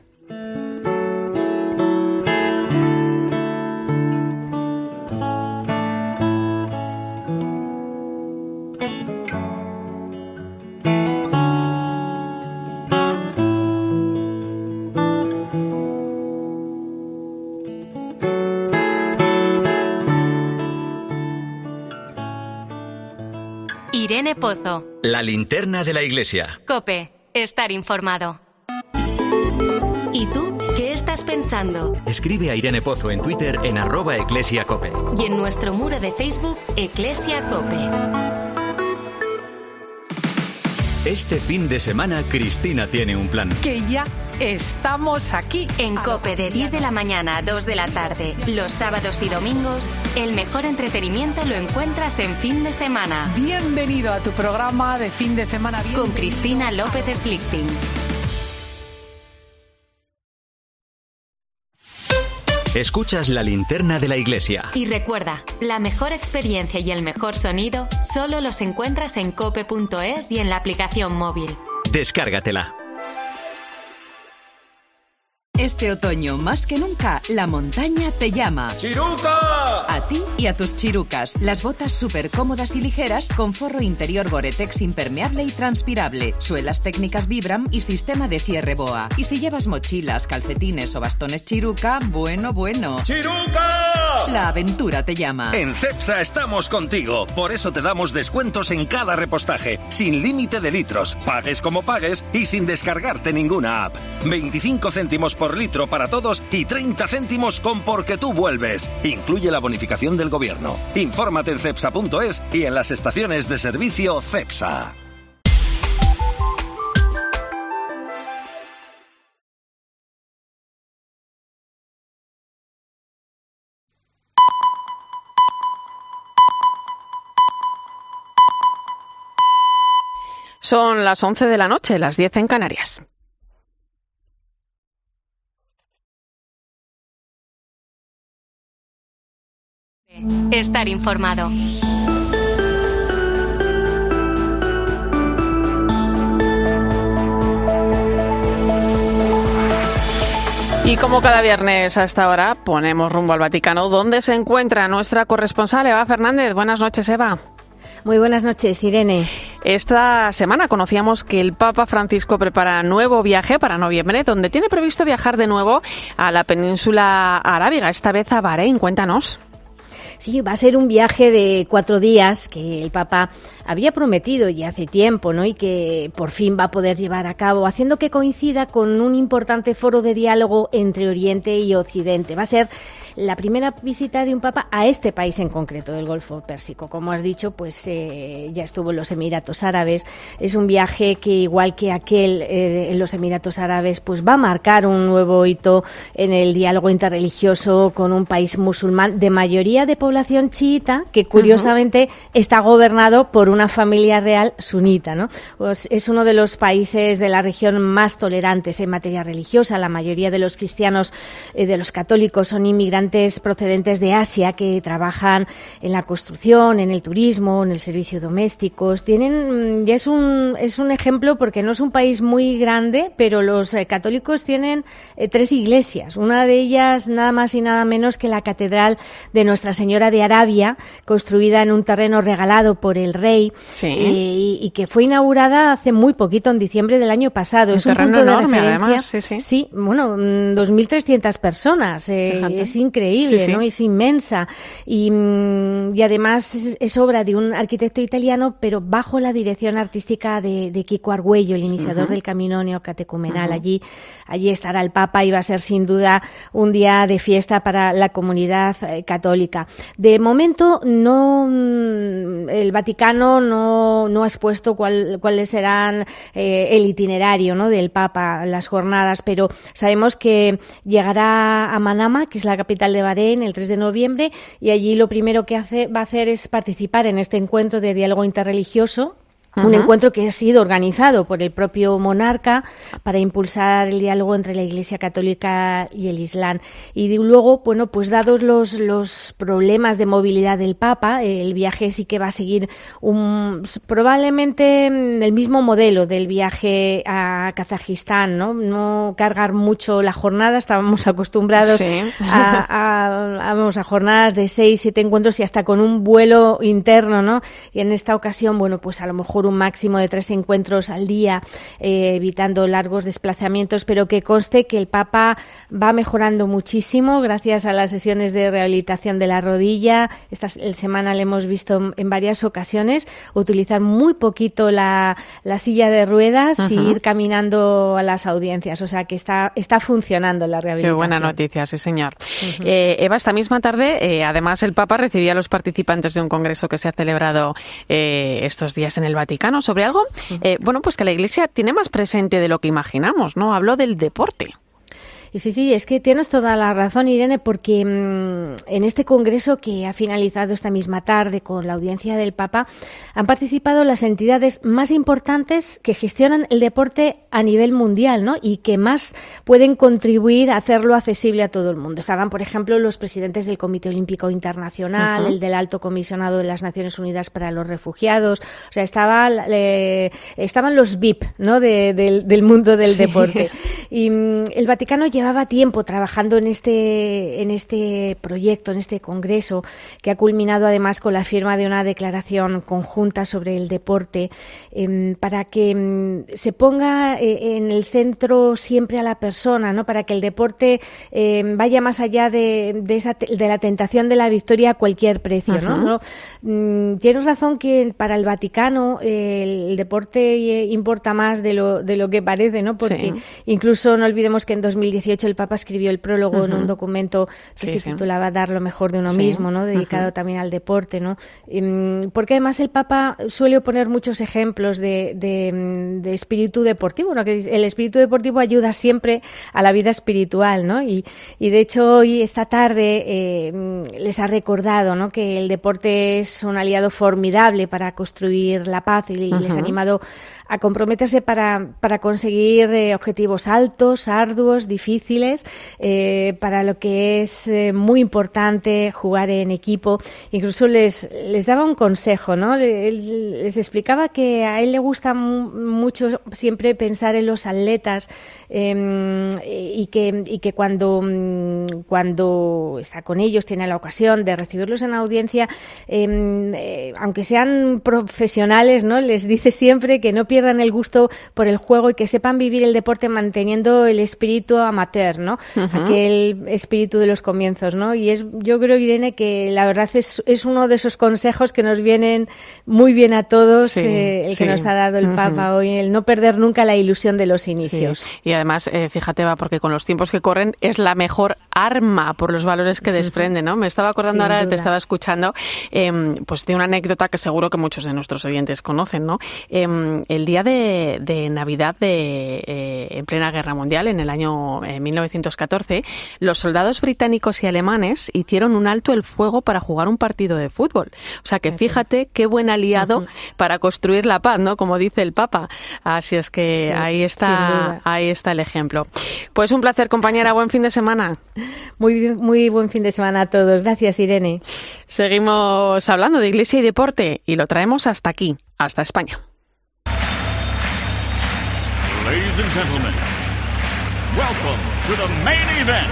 Irene Pozo.
La linterna de la iglesia.
Cope, estar informado. ¿Y tú qué estás pensando?
Escribe a Irene Pozo en Twitter en arroba eclesiacope.
Y en nuestro muro de Facebook, Eclesia Cope.
Este fin de semana Cristina tiene un plan.
Que ya estamos aquí.
En Cope de 10 de la mañana a 2 de la tarde, los sábados y domingos, el mejor entretenimiento lo encuentras en fin de semana.
Bienvenido a tu programa de fin de semana.
Con Cristina López Slichting.
Escuchas la linterna de la iglesia.
Y recuerda, la mejor experiencia y el mejor sonido solo los encuentras en cope.es y en la aplicación móvil.
Descárgatela.
Este otoño, más que nunca, la montaña te llama.
¡Chiruca!
A ti y a tus chirucas. Las botas súper cómodas y ligeras con forro interior Gore-Tex impermeable y transpirable, suelas técnicas Vibram y sistema de cierre BOA. Y si llevas mochilas, calcetines o bastones Chiruca, bueno, bueno.
¡Chiruca!
La aventura te llama.
En CEPSA estamos contigo. Por eso te damos descuentos en cada repostaje, sin límite de litros, pagues como pagues y sin descargarte ninguna app. 25 céntimos por litro para todos y 30 céntimos con Porque tú vuelves. Incluye la bonificación del gobierno. Infórmate en cepsa.es y en las estaciones de servicio CEPSA.
Son las 11 de la noche, las 10 en Canarias.
Estar informado.
Y como cada viernes a esta hora ponemos rumbo al Vaticano, donde se encuentra nuestra corresponsal Eva Fernández. Buenas noches, Eva.
Muy buenas noches, Irene.
Esta semana conocíamos que el Papa Francisco prepara nuevo viaje para noviembre, donde tiene previsto viajar de nuevo a la península arábiga, esta vez a Bahrein. Cuéntanos.
Sí, va a ser un viaje de cuatro días que el Papa había prometido ya hace tiempo, ¿no? Y que por fin va a poder llevar a cabo, haciendo que coincida con un importante foro de diálogo entre Oriente y Occidente. Va a ser la primera visita de un papa a este país en concreto, del Golfo Pérsico. Como has dicho, pues eh, ya estuvo en los Emiratos Árabes. Es un viaje que, igual que aquel eh, en los Emiratos Árabes, pues va a marcar un nuevo hito en el diálogo interreligioso con un país musulmán de mayoría de población chiita, que curiosamente está gobernado por una familia real sunita. ¿no? Pues es uno de los países de la región más tolerantes en materia religiosa. La mayoría de los cristianos, eh, de los católicos, son inmigrantes procedentes de Asia que trabajan en la construcción, en el turismo, en el servicio doméstico. Tienen, mm, ya es un, es un ejemplo porque no es un país muy grande, pero los eh, católicos tienen eh, tres iglesias. Una de ellas nada más y nada menos que la Catedral de Nuestra Señora de Arabia, construida en un terreno regalado por el rey
Sí.
eh, y, y que fue inaugurada hace muy poquito, en diciembre del año pasado.
Un
es un
terreno
punto de
enorme,
referencia.
además, sí, sí.
Sí, bueno, mm, 2.300 personas. eh,
Fíjate.
es increíble,
Sí, sí.
¿no? Es inmensa. Y, mm, y además es, es obra de un arquitecto italiano, pero bajo la dirección artística de, de Kiko Argüello, el iniciador del camino neocatecumenal.
Ujú.
Allí, allí estará el Papa y va a ser sin duda un día de fiesta para la comunidad eh, católica. De momento, no, mm, el Vaticano no, no ha expuesto cuál- cuáles serán eh, el itinerario ¿no? del Papa, las jornadas, pero sabemos que llegará a Manama, que es la capital de Bahrein, el 3 de noviembre, y allí lo primero que hace, va a hacer es participar en este encuentro de diálogo interreligioso. Un encuentro que ha sido organizado por el propio monarca para impulsar el diálogo entre la Iglesia Católica y el Islam. Y luego, bueno, pues dados los, los problemas de movilidad del Papa, el viaje sí que va a seguir un, probablemente mm, el mismo modelo del viaje a Kazajistán, ¿no? No cargar mucho la jornada, estábamos acostumbrados
Sí.
a, a- a- vamos, a jornadas de seis, siete encuentros y hasta con un vuelo interno, ¿no? Y en esta ocasión, bueno, pues a lo mejor un máximo de tres encuentros al día, eh, evitando largos desplazamientos, pero que conste que el Papa va mejorando muchísimo gracias a las sesiones de rehabilitación de la rodilla. Esta semana le hemos visto en- varias ocasiones utilizar muy poquito la, la silla de ruedas y
Ujú.
ir caminando a las audiencias. O sea que está, está funcionando la
Qué
rehabilitación.
buena noticia, sí, señor. Eh, Eva, esta misma tarde, eh, además, el Papa recibía a los participantes de un congreso que se ha celebrado eh, estos días en el Vaticano sobre algo, eh, bueno, pues que la Iglesia tiene más presente de lo que imaginamos, ¿no? Habló del deporte.
Y sí, sí, es que tienes toda la razón, Irene, porque mm, en este congreso que ha finalizado esta misma tarde con la audiencia del Papa, han participado las entidades más importantes que gestionan el deporte a nivel mundial, ¿no? Y que más pueden contribuir a hacerlo accesible a todo el mundo. Estaban, por ejemplo, los presidentes del Comité Olímpico Internacional, el del Alto Comisionado de las Naciones Unidas para los Refugiados, o sea, estaba, eh, estaban los VIP, ¿no? De- del, del mundo del
Sí.
deporte. Y mm, el Vaticano llevaba tiempo trabajando en este, en este proyecto, en este congreso, que ha culminado además con la firma de una declaración conjunta sobre el deporte, em, para que mm, se ponga eh, en el centro siempre a la persona, ¿no? Para que el deporte em, vaya más allá de, esa, de la tentación de la victoria a cualquier precio, ¿no? Mm, tienes razón que para el Vaticano el deporte importa más de lo, de lo que parece, ¿no? Porque incluso no olvidemos que en 2018 el Papa escribió el prólogo en un documento que se titulaba Dar lo mejor de uno mismo, ¿no? Dedicado también al deporte, ¿no? Em, porque además el Papa suele poner muchos ejemplos de, de, espíritu deportivo, ¿no? Que el espíritu deportivo ayuda siempre a la vida espiritual, ¿no? Y, y de hecho hoy, esta tarde, eh, les ha recordado, ¿no? Que el deporte es un aliado formidable para construir la paz y, les ha animado a comprometerse para, para conseguir eh, objetivos altos, arduos, difíciles, eh, para lo que es eh, muy importante jugar en equipo. Incluso les, les daba un consejo, ¿no? Les explicaba que a él le gusta mucho siempre pensar en los atletas em, y, que, y que cuando, mm, cuando está con ellos, tiene la ocasión de recibirlos en audiencia, em, aunque sean profesionales, ¿no? Les dice siempre que no pierdan el gusto por el juego y que sepan vivir el deporte manteniendo el espíritu amateur, ¿no? Aquel espíritu de los comienzos, ¿no? Y es, yo creo, Irene, que la verdad es, es uno de esos consejos que nos vienen muy bien a todos, eh, el que nos ha dado el Papa hoy, el no perder nunca la ilusión de los inicios.
Y además, eh, fíjate, va, porque con los tiempos que corren es la mejor arma por los valores que desprende, ¿no? Me estaba acordando ahora, te estaba escuchando, em, pues de una anécdota que seguro que muchos de nuestros oyentes conocen, ¿no? Em, el día de, Navidad de, eh, en plena Guerra Mundial, en el año 1914, eh, los soldados británicos y alemanes hicieron un alto el fuego para jugar un partido de fútbol. O sea que fíjate qué buen aliado para construir la paz, ¿no? Como dice el Papa. Así es que ahí está, ahí está el ejemplo. Pues un placer, compañera. Buen fin de semana.
Muy, muy buen fin de semana a todos. Gracias, Irene.
Seguimos hablando de iglesia y deporte y lo traemos hasta aquí, hasta España.
Ladies and gentlemen, welcome to the main event.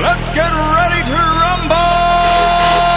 Let's get ready to rumble!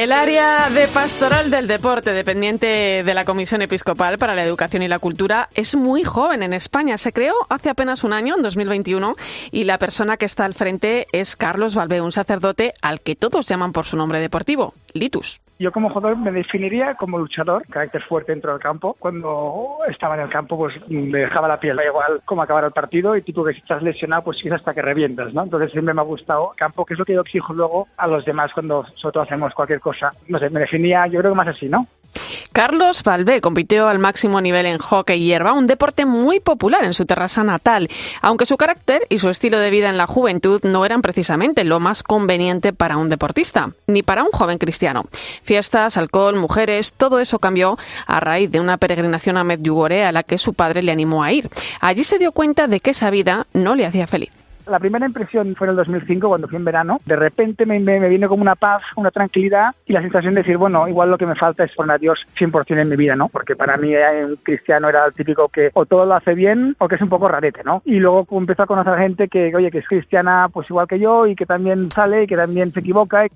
El área de pastoral del deporte, dependiente de la Comisión Episcopal para la Educación y la Cultura, es muy joven en España. Se creó hace apenas un año, en 2021, y la persona que está al frente es Carlos Valvé, un sacerdote al que todos llaman por su nombre deportivo, Litus.
Yo como jugador me definiría como luchador, carácter fuerte dentro del campo. Cuando estaba en el campo, pues me dejaba la piel, da igual cómo acabar el partido y tipo que si estás lesionado, pues sigues hasta que revientas, ¿no? Entonces siempre me ha gustado campo, que es lo que yo exijo luego a los demás cuando todo hacemos cualquier cosa. No sé, me definía yo creo que más así, ¿no?
Carlos Valvé compitió al máximo nivel en hockey hierba, un deporte muy popular en su terraza natal, aunque su carácter y su estilo de vida en la juventud no eran precisamente lo más conveniente para un deportista, ni para un joven cristiano. Fiestas, alcohol, mujeres, todo eso cambió a raíz de una peregrinación a Medjugorje a la que su padre le animó a ir. Allí se dio cuenta de que esa vida no le hacía feliz.
La primera impresión fue en el 2005, cuando fui en verano. De repente me, me, viene como una paz, una tranquilidad y la sensación de decir, bueno, igual lo que me falta es poner a Dios 100% en mi vida, ¿no? Porque para mí eh, un cristiano era el típico que o todo lo hace bien o que es un poco rarete, ¿no? Y luego empezó a conocer gente que, oye, que es cristiana pues igual que yo y que también sale y que también se equivoca.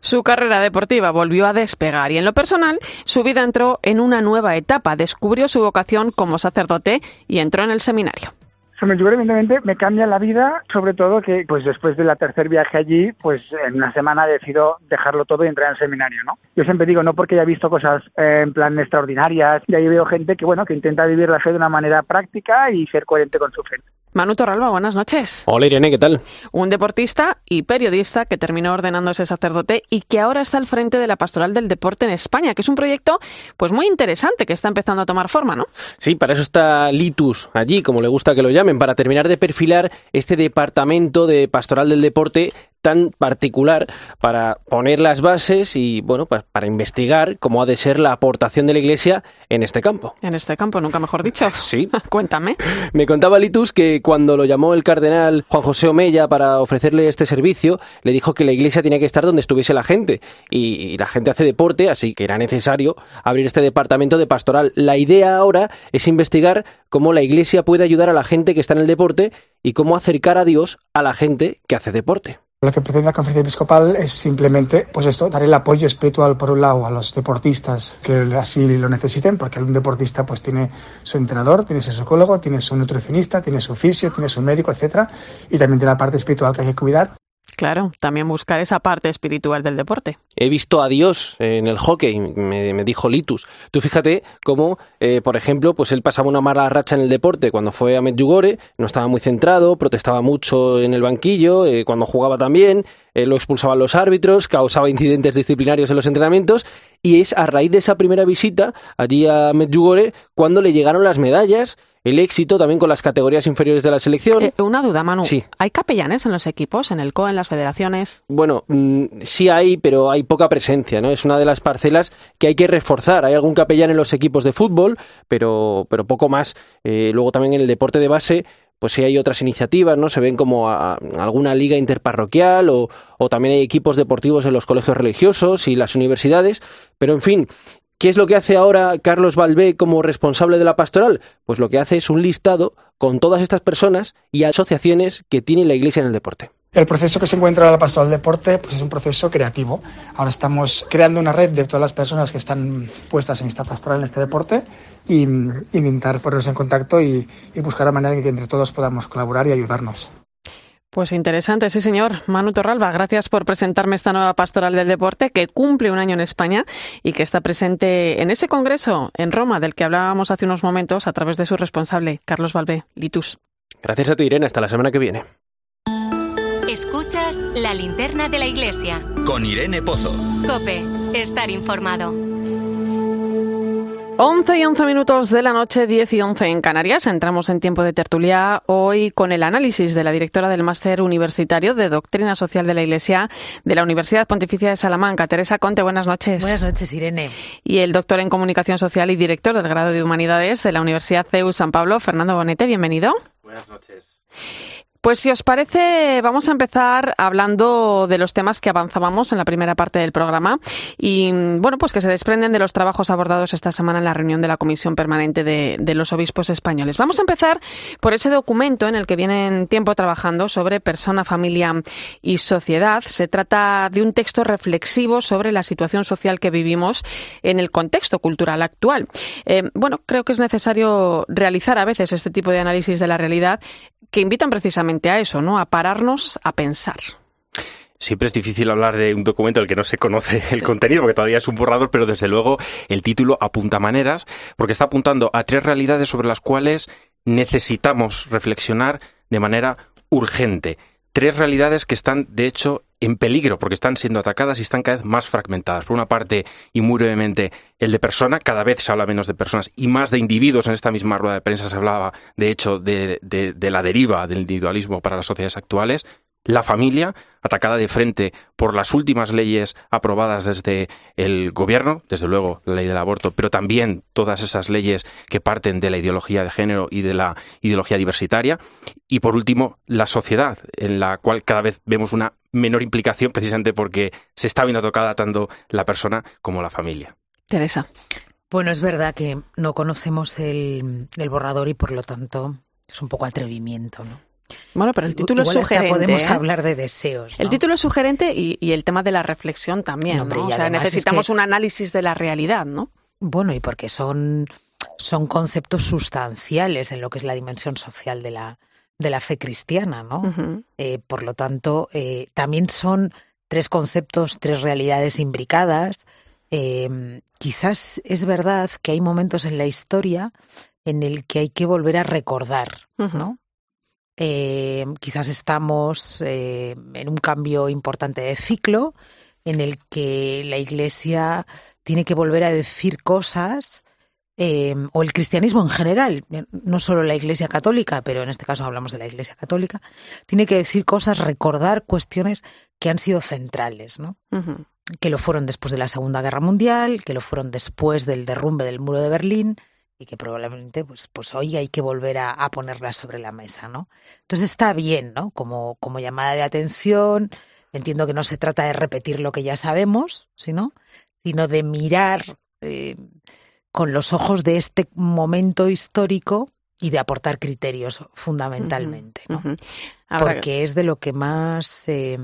Su carrera deportiva volvió a despegar y en lo personal su vida entró en una nueva etapa. Descubrió su vocación como sacerdote y entró en el seminario.
Yo evidentemente me cambia la vida, sobre todo que pues después de la tercer viaje allí, pues en una semana decido dejarlo todo y entrar al seminario, ¿no? Yo siempre digo, no porque haya visto cosas eh, en plan extraordinarias, y ahí veo gente que, bueno, que intenta vivir la fe de una manera práctica y ser coherente con su fe.
Manu Torralba, buenas noches.
Hola Irene, ¿qué tal?
Un deportista y periodista que terminó ordenándose sacerdote y que ahora está al frente de la Pastoral del Deporte en España, que es un proyecto pues muy interesante que está empezando a tomar forma, ¿no?
Sí, para eso está Litus allí, como le gusta que lo llamen, para terminar de perfilar este departamento de Pastoral del Deporte tan particular para poner las bases y, bueno, pues para investigar cómo ha de ser la aportación de la Iglesia en este campo.
En este campo, nunca mejor dicho.
Sí.
Cuéntame.
Me contaba Litus que cuando lo llamó el cardenal Juan José Omeya para ofrecerle este servicio, le dijo que la Iglesia tenía que estar donde estuviese la gente y la gente hace deporte, así que era necesario abrir este departamento de pastoral. La idea ahora es investigar cómo la Iglesia puede ayudar a la gente que está en el deporte y cómo acercar a Dios a la gente que hace deporte.
Lo que pretende la conferencia episcopal es simplemente, pues esto, dar el apoyo espiritual por un lado a los deportistas que así lo necesiten, porque un deportista pues tiene su entrenador, tiene su psicólogo, tiene su nutricionista, tiene su fisio, tiene su médico, etcétera, y también tiene la parte espiritual que hay que cuidar.
Claro, también buscar esa parte espiritual del deporte.
He visto a Dios en el hockey, me, dijo Litus. Tú fíjate cómo, eh, por ejemplo, pues él pasaba una mala racha en el deporte cuando fue a Medjugorje, no estaba muy centrado, protestaba mucho en el banquillo, eh, cuando jugaba también, eh, lo expulsaban los árbitros, causaba incidentes disciplinarios en los entrenamientos, y es a raíz de esa primera visita allí a Medjugorje cuando le llegaron las medallas el éxito también con las categorías inferiores de la selección.
Eh, una duda, Manu. Sí. ¿Hay capellanes en los equipos, en el COE, en las federaciones?
Bueno, mm, sí hay, pero hay poca presencia, ¿no? Es una de las parcelas que hay que reforzar. Hay algún capellán en los equipos de fútbol, pero, pero poco más. Eh, luego también en el deporte de base pues sí hay otras iniciativas, ¿no? Se ven como alguna liga interparroquial o, o, también hay equipos deportivos en los colegios religiosos y las universidades, pero en fin, ¿Qué es lo que hace ahora Carlos Balbé como responsable de la pastoral? Pues lo que hace es un listado con todas estas personas y asociaciones que tiene la Iglesia en el deporte.
El proceso que se encuentra en la pastoral del deporte pues es un proceso creativo. Ahora estamos creando una red de todas las personas que están puestas en esta pastoral, en este deporte, y intentar ponernos en contacto y, y buscar la manera en que entre todos podamos colaborar y ayudarnos.
Pues interesante, sí señor. Manu Torralba, gracias por presentarme esta nueva pastoral del deporte que cumple un año en España y que está presente en ese congreso en Roma del que hablábamos hace unos momentos a través de su responsable, Carlos Valvé, Litus.
Gracias a ti, Irene. Hasta la semana que viene.
Escuchas la linterna de la iglesia.
Con Irene Pozo.
Cope, estar informado.
11 y 11 minutos de la noche, 10 y 11 en Canarias. Entramos en tiempo de tertulia hoy con el análisis de la directora del Máster Universitario de Doctrina Social de la Iglesia de la Universidad Pontificia de Salamanca. Teresa Conte, buenas noches.
Buenas noches, Irene.
Y el doctor en Comunicación Social y director del grado de Humanidades de la Universidad CEU San Pablo, Fernando Bonete. Bienvenido.
Buenas noches.
Pues si os parece, vamos a empezar hablando de los temas que avanzábamos en la primera parte del programa y, bueno, pues que se desprenden de los trabajos abordados esta semana en la reunión de la Comisión Permanente de, los Obispos Españoles. Vamos a empezar por ese documento en el que vienen tiempo trabajando sobre persona, familia y sociedad. Se trata de un texto reflexivo sobre la situación social que vivimos en el contexto cultural actual. Eh, bueno, creo que es necesario realizar a veces este tipo de análisis de la realidad que invitan precisamente a eso, ¿no? A pararnos a pensar.
Siempre es difícil hablar de un documento del que no se conoce el contenido, porque todavía es un borrador, pero desde luego el título apunta maneras, porque está apuntando a tres realidades sobre las cuales necesitamos reflexionar de manera urgente. Tres realidades que están, de hecho, en peligro porque están siendo atacadas y están cada vez más fragmentadas. Por una parte, y muy brevemente, el de persona, cada vez se habla menos de personas y más de individuos. En esta misma rueda de prensa se hablaba, de hecho, de, de la deriva del individualismo para las sociedades actuales la familia, atacada de frente por las últimas leyes aprobadas desde el gobierno, desde luego la ley del aborto, pero también todas esas leyes que parten de la ideología de género y de la ideología diversitaria. Y por último, la sociedad, en la cual cada vez vemos una menor implicación precisamente porque se está viendo tocada tanto la persona como la familia.
Teresa.
Bueno, es verdad que no conocemos el, el borrador y por lo tanto es un poco atrevimiento, ¿no?
Bueno, pero el título es sugerente.
podemos
¿eh?
hablar de deseos.
El título es sugerente y, el tema de la reflexión también. ¿no? O sea, necesitamos un análisis de la realidad, ¿no?
Bueno, y porque son, son conceptos sustanciales en lo que es la dimensión social de la, de la fe cristiana, ¿no? Eh, por lo tanto, eh, también son tres conceptos, tres realidades imbricadas. quizás es verdad que hay momentos en la historia en el que hay que volver a recordar, ¿no? Eh, quizás estamos eh, en un cambio importante de ciclo en el que la Iglesia tiene que volver a decir cosas eh, o el cristianismo en general, no solo la Iglesia Católica, pero en este caso hablamos de la Iglesia Católica, tiene que decir cosas, recordar cuestiones que han sido centrales, ¿no? Que lo fueron después de la Segunda Guerra Mundial, que lo fueron después del derrumbe del muro de Berlín y que probablemente, pues, pues hoy hay que volver a, a ponerlas sobre la mesa, ¿no? Entonces está bien, ¿no? Como, como llamada de atención. Entiendo que no se trata de repetir lo que ya sabemos, sino, sino de mirar eh, con los ojos de este momento histórico y de aportar criterios fundamentalmente, ¿no? Porque es de lo que más eh,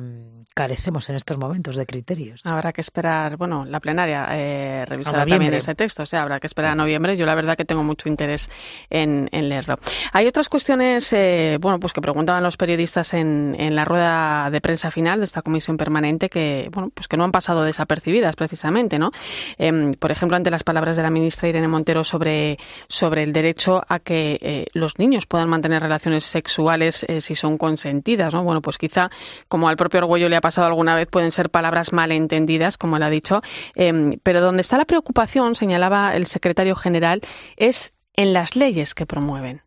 carecemos en estos momentos de criterios.
Habrá que esperar, bueno, la plenaria eh, revisará también ese texto, o sea, habrá que esperar a noviembre. Yo la verdad que tengo mucho interés en, leerlo. Hay otras cuestiones, eh, bueno, pues que preguntaban los periodistas en, en, la rueda de prensa final de esta comisión permanente que, bueno, pues que no han pasado desapercibidas precisamente, ¿no? Em, por ejemplo, ante las palabras de la ministra Irene Montero sobre, sobre el derecho a que eh, los niños puedan mantener relaciones sexuales eh, si son consentidas, ¿no? Bueno, pues quizá como al propio orgullo le ha pasado alguna vez pueden ser palabras malentendidas, como él ha dicho, em, pero donde está la preocupación, señalaba el secretario general, es en las leyes que promueven.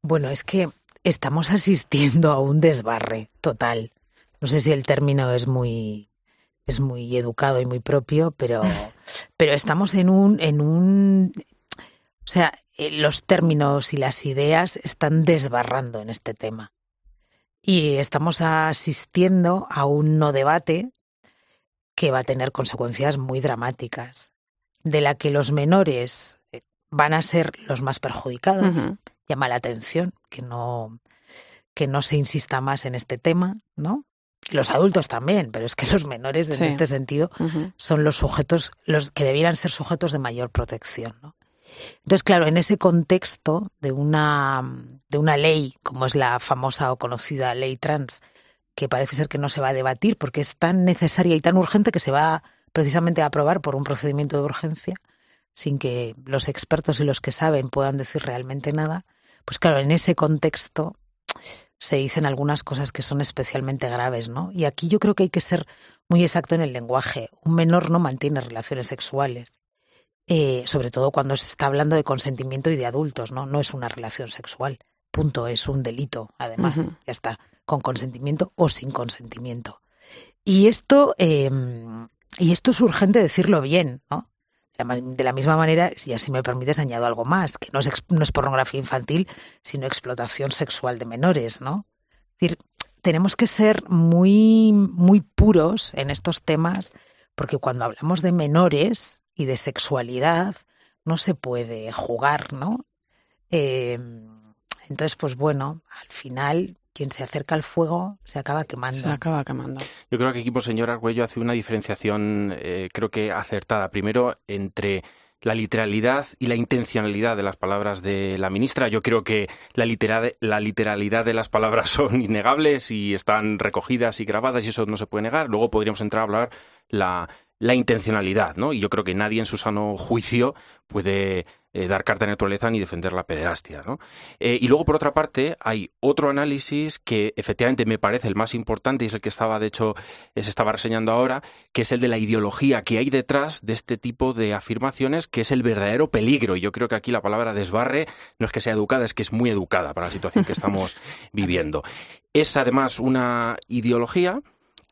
Bueno, es que estamos asistiendo a un desbarre total. No sé si el término es muy es muy educado y muy propio, pero pero estamos en un en un o sea, los términos y las ideas están desbarrando en este tema y estamos asistiendo a un no debate que va a tener consecuencias muy dramáticas, de la que los menores eh, van a ser los más perjudicados. Llama la atención que no, que no se insista más en este tema, ¿no? Los adultos también, pero es que los menores en este sentido son los sujetos, los que debieran ser sujetos de mayor protección, ¿no? Entonces, claro, en ese contexto de una, de una ley, como es la famosa o conocida ley trans, que parece ser que no se va a debatir porque es tan necesaria y tan urgente que se va precisamente a aprobar por un procedimiento de urgencia, sin que los expertos y los que saben puedan decir realmente nada, pues claro, en ese contexto se dicen algunas cosas que son especialmente graves, ¿no? Y aquí yo creo que hay que ser muy exacto en el lenguaje. Un menor no mantiene relaciones sexuales. Eh, sobre todo cuando se está hablando de consentimiento y de adultos, ¿no? No es una relación sexual. Punto, es un delito, además. Ya está, con consentimiento o sin consentimiento. Y esto, em, y esto es urgente decirlo bien, ¿no? De la misma manera, si así me permites, añado algo más, que no es, no es pornografía infantil, sino explotación sexual de menores, ¿no? Es decir, tenemos que ser muy, muy puros en estos temas, porque cuando hablamos de menores, y de sexualidad no se puede jugar, ¿no? Em, entonces, pues bueno, al final quien se acerca al fuego se acaba quemando.
Se acaba quemando.
Yo creo que aquí, por señor Argüello, hace una diferenciación, eh, creo que acertada. Primero, entre la literalidad y la intencionalidad de las palabras de la ministra. Yo creo que la, la literalidad de las palabras son innegables y están recogidas y grabadas y eso no se puede negar. Luego podríamos entrar a hablar la, la intencionalidad, ¿no? Y yo creo que nadie en su sano juicio puede eh, dar carta de naturaleza ni defender la pederastia, ¿no? Eh, y luego, por otra parte, hay otro análisis que efectivamente me parece el más importante y es el que estaba, de hecho, eh, se estaba reseñando ahora, que es el de la ideología que hay detrás de este tipo de afirmaciones, que es el verdadero peligro. Y yo creo que aquí la palabra desbarre no es que sea educada, es que es muy educada para la situación que estamos viviendo. Es además una ideología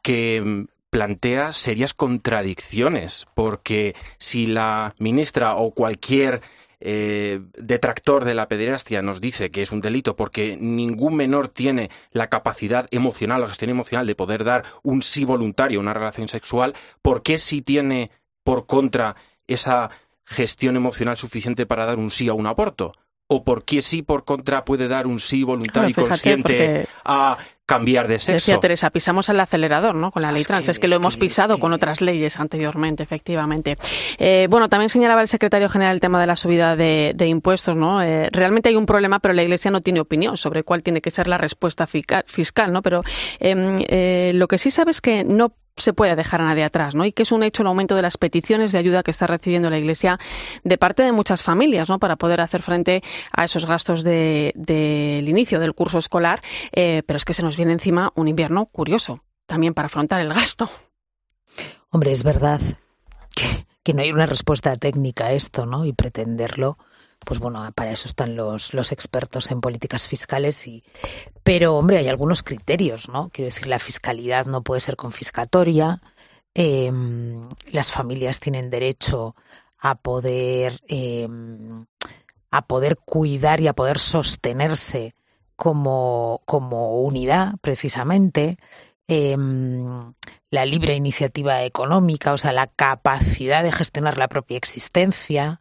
que mm, plantea serias contradicciones, porque si la ministra o cualquier eh, detractor de la pederastia nos dice que es un delito porque ningún menor tiene la capacidad emocional, la gestión emocional de poder dar un sí voluntario a una relación sexual, ¿por qué si tiene por contra esa gestión emocional suficiente para dar un sí a un aborto? ¿O por qué sí por contra puede dar un sí voluntario y consciente a cambiar de sexo.
Decía Teresa, pisamos el acelerador, ¿no? Con la ley trans. Es que, lo hemos pisado con otras leyes anteriormente, efectivamente. Eh, bueno, también señalaba el secretario general el tema de la subida de, impuestos, ¿no? Eh, realmente hay un problema, pero la Iglesia no tiene opinión sobre cuál tiene que ser la respuesta fiscal, ¿no? Pero em, eh, lo que sí sabe es que no se puede dejar a nadie atrás, ¿no? Y que es un hecho el aumento de las peticiones de ayuda que está recibiendo la Iglesia de parte de muchas familias, ¿no? Para poder hacer frente a esos gastos del de, inicio del curso escolar, eh, pero es que se nos viene encima un invierno curioso también para afrontar el gasto.
Hombre, es verdad que no hay una respuesta técnica a esto, ¿no? Y pretenderlo, pues bueno, para eso están los, los expertos en políticas fiscales y pero hombre, hay algunos criterios, ¿no? Quiero decir, la fiscalidad no puede ser confiscatoria, em, las familias tienen derecho a poder em, a poder cuidar y a poder sostenerse como, como unidad, precisamente. Em, la libre iniciativa económica, o sea, la capacidad de gestionar la propia existencia,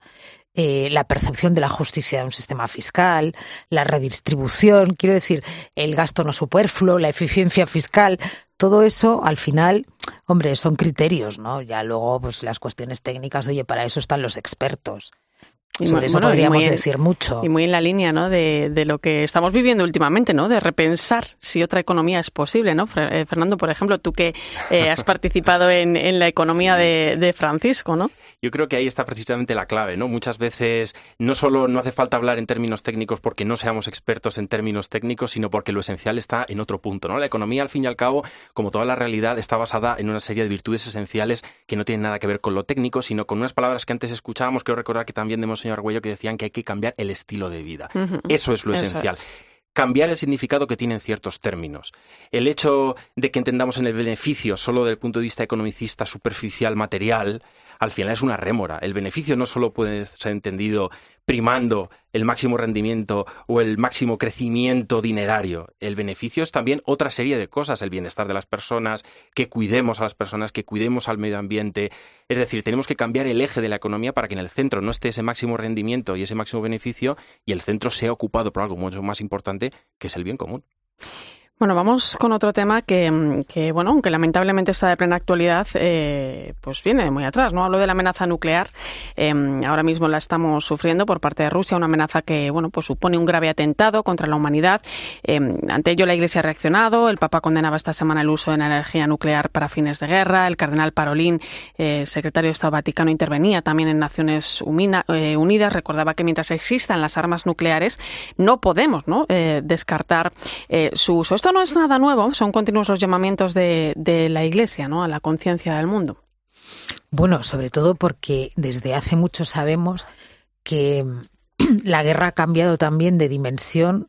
eh, la percepción de la justicia de un sistema fiscal, la redistribución, quiero decir, el gasto no superfluo, la eficiencia fiscal, todo eso al final, hombre, son criterios, ¿no? Ya luego, pues las cuestiones técnicas, oye, para eso están los expertos. Sobre eso podríamos decir mucho.
Y muy en la línea ¿no? de, de, lo que estamos viviendo últimamente, ¿no? de repensar si otra economía es posible. ¿no? Eh, Fernando, por ejemplo, tú que eh, has participado en, en, la economía sí. de, de, Francisco. ¿no?
Yo creo que ahí está precisamente la clave. ¿no? Muchas veces no solo no hace falta hablar en términos técnicos porque no seamos expertos en términos técnicos, sino porque lo esencial está en otro punto. ¿no? La economía, al fin y al cabo, como toda la realidad, está basada en una serie de virtudes esenciales que no tienen nada que ver con lo técnico, sino con unas palabras que antes escuchábamos, quiero recordar que también de Monseñor Argüello, que decían que hay que cambiar el estilo de vida. Uh -huh. Eso es lo Eso esencial. Es cambiar el significado que tienen ciertos términos. El hecho de que entendamos en el beneficio solo desde el punto de vista economicista superficial material, al final es una rémora. El beneficio no solo puede ser entendido primando el máximo rendimiento o el máximo crecimiento dinerario. El beneficio es también otra serie de cosas, el bienestar de las personas, que cuidemos a las personas, que cuidemos al medio ambiente. Es decir, tenemos que cambiar el eje de la economía para que en el centro no esté ese máximo rendimiento y ese máximo beneficio y el centro sea ocupado por algo mucho más importante, que es el bien común.
Bueno, vamos con otro tema que, que, bueno, aunque lamentablemente está de plena actualidad, eh, pues viene muy atrás, ¿no? Hablo de la amenaza nuclear. Eh, ahora mismo la estamos sufriendo por parte de Rusia, una amenaza que, bueno, pues supone un grave atentado contra la humanidad. Eh, ante ello la Iglesia ha reaccionado. El Papa condenaba esta semana el uso de la energía nuclear para fines de guerra. El cardenal Parolín, eh, secretario de Estado Vaticano, intervenía también en Naciones eh, Unidas. Recordaba que mientras existan las armas nucleares, no podemos, ¿no? Descartar su uso. No es nada nuevo, son continuos los llamamientos de, la Iglesia ¿no? a la conciencia del mundo.
Bueno, sobre todo porque desde hace mucho sabemos que la guerra ha cambiado también de dimensión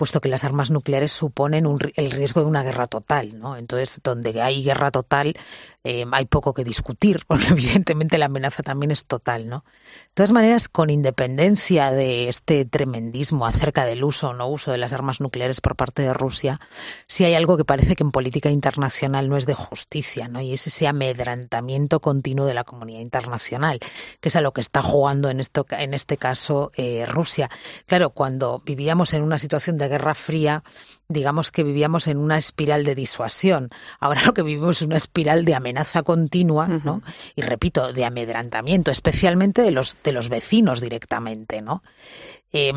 puesto que las armas nucleares suponen el riesgo de una guerra total, ¿no? Entonces, donde hay guerra total, eh, hay poco que discutir, porque evidentemente la amenaza también es total, ¿no? De todas maneras, con independencia de este tremendismo acerca del uso o no uso de las armas nucleares por parte de Rusia, sí hay algo que parece que en política internacional no es de justicia, ¿no? Y es ese amedrantamiento continuo de la comunidad internacional, que es a lo que está jugando en, esto, en este caso eh, Rusia. Claro, cuando vivíamos en una situación de Guerra Fría, digamos que vivíamos en una espiral de disuasión. Ahora lo que vivimos es una espiral de amenaza continua, uh -huh. ¿no? Y repito, de amedrantamiento, especialmente de los, de los vecinos directamente, ¿no? Eh,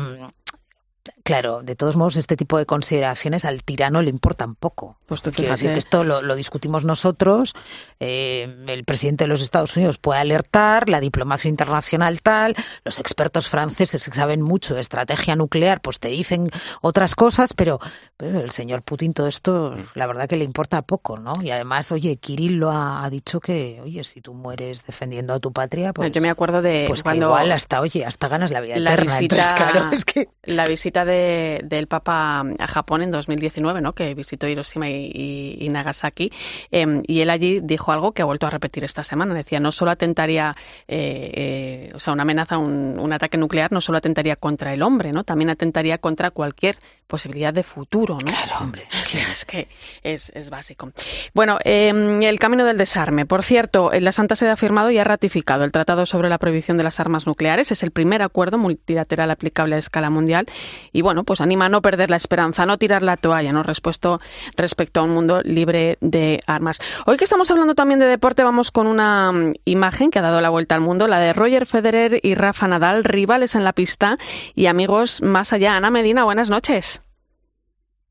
Claro, de todos modos, este tipo de consideraciones al tirano le importan poco.
Pues tú
Quiero decir que esto lo, lo discutimos nosotros, eh, el presidente de los Estados Unidos puede alertar, la diplomacia internacional tal, los expertos franceses que saben mucho de estrategia nuclear, pues te dicen otras cosas, pero, pero el señor Putin todo esto, la verdad que le importa poco, ¿no? Y además, oye, Kirill lo ha, ha dicho que, oye, si tú mueres defendiendo a tu patria, pues...
Yo me acuerdo de
pues
cuando...
igual hasta, oye, hasta ganas la vida
la
eterna.
Visita,
Entonces, claro, es que...
La visita de, del Papa a Japón en 2019, ¿no? que visitó Hiroshima y, y, y Nagasaki, eh, y él allí dijo algo que ha vuelto a repetir esta semana. Decía, no solo atentaría, eh, eh, o sea, una amenaza, un, un, ataque nuclear, no solo atentaría contra el hombre, ¿no? también atentaría contra cualquier posibilidad de futuro. ¿no?
Claro, hombre.
Es que es, que es, es básico. Bueno, el camino del desarme. Por cierto, la Santa Sede ha firmado y ha ratificado el Tratado sobre la Prohibición de las Armas Nucleares. Es el primer acuerdo multilateral aplicable a escala mundial y, bueno, pues anima a no perder la esperanza, a no tirar la toalla, ¿no? Respuesto, respecto a un mundo libre de armas. Hoy que estamos hablando también de deporte, vamos con una imagen que ha dado la vuelta al mundo, la de Roger Federer y Rafa Nadal, rivales en la pista y amigos más allá. Ana Medina, buenas noches.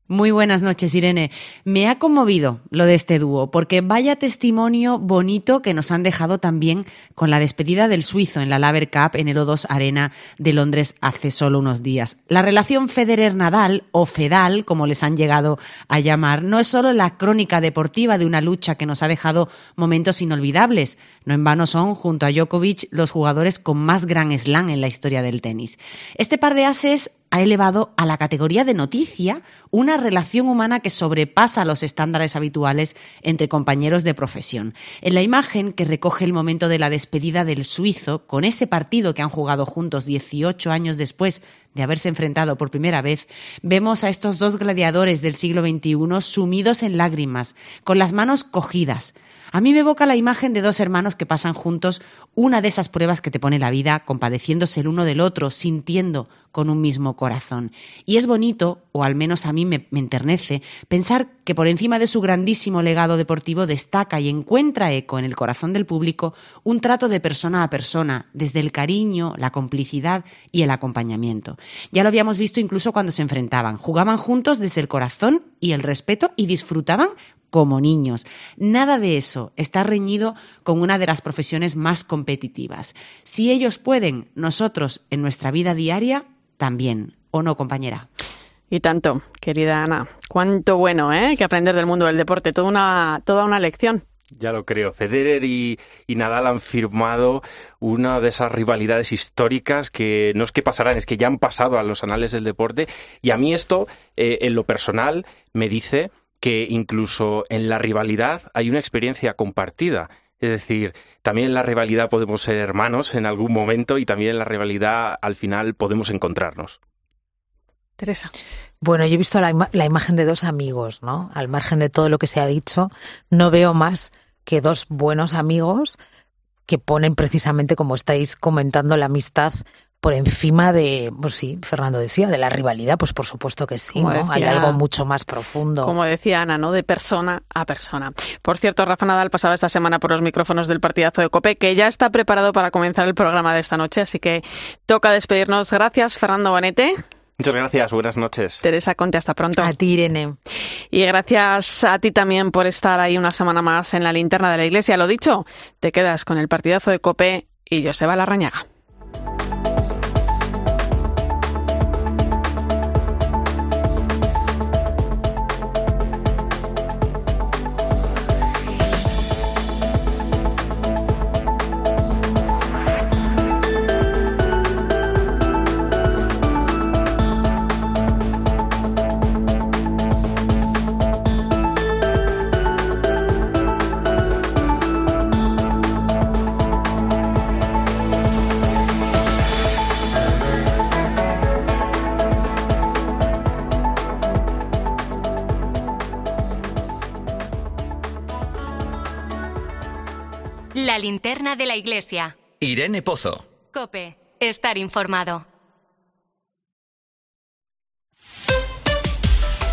Muy buenas noches, Irene. Me ha conmovido lo de este dúo, porque vaya testimonio bonito que nos han dejado también con la despedida del suizo en la Laver Cup en el O2 Arena de Londres hace solo unos días. La relación Federer-Nadal, o Fedal, como les han llegado a llamar, no es solo la crónica deportiva de una lucha que nos ha dejado momentos inolvidables. No en vano son, junto a Djokovic, los jugadores con más gran slam en la historia del tenis. Este par de ases ha elevado a la categoría de noticia una relación humana que sobrepasa los estándares habituales entre compañeros de profesión. En la imagen que recoge el momento de la despedida del suizo, con ese partido que han jugado juntos 18 años después de haberse enfrentado por primera vez, vemos a estos dos gladiadores del siglo XXI sumidos en lágrimas, con las manos cogidas, a mí me evoca la imagen de dos hermanos que pasan juntos una de esas pruebas que te pone la vida, compadeciéndose el uno del otro, sintiendo con un mismo corazón. Y es bonito, o al menos a mí me, me, enternece, pensar que por encima de su grandísimo legado deportivo destaca y encuentra eco en el corazón del público un trato de persona a persona, desde el cariño, la complicidad y el acompañamiento. Ya lo habíamos visto incluso cuando se enfrentaban. Jugaban juntos desde el corazón y el respeto y disfrutaban como niños. Nada de eso está reñido con una de las profesiones más competitivas. Si ellos pueden, nosotros en nuestra vida diaria también. ¿O no, compañera?
Y tanto, querida Ana. Cuánto bueno, ¿eh? Que aprender del mundo del deporte. Toda una, toda una lección.
Ya lo creo. Federer y, y, Nadal han firmado una de esas rivalidades históricas que no es que pasarán, es que ya han pasado a los anales del deporte. Y a mí esto, eh, en lo personal, me dice que incluso en la rivalidad hay una experiencia compartida. Es decir, también en la rivalidad podemos ser hermanos en algún momento y también en la rivalidad al final podemos encontrarnos.
Teresa.
Bueno, yo he visto la, ima la, imagen de dos amigos, ¿no? Al margen de todo lo que se ha dicho, no veo más que dos buenos amigos que ponen precisamente, como estáis comentando, la amistad por encima de, pues sí, Fernando decía, de la rivalidad, pues por supuesto que sí, ¿no? Decía, Hay algo mucho más profundo.
Como decía Ana, ¿no? De persona a persona. Por cierto, Rafa Nadal pasaba esta semana por los micrófonos del partidazo de COPE, que ya está preparado para comenzar el programa de esta noche, así que toca despedirnos. Gracias, Fernando Bonete.
Muchas gracias, buenas noches.
Teresa Conte, hasta pronto.
A ti, Irene.
Y gracias a ti también por estar ahí una semana más en la linterna de la iglesia. Lo dicho, te quedas con el partidazo de COPE y Joseba Larrañaga.
De la iglesia.
Irene Pozo.
Cope, estar informado.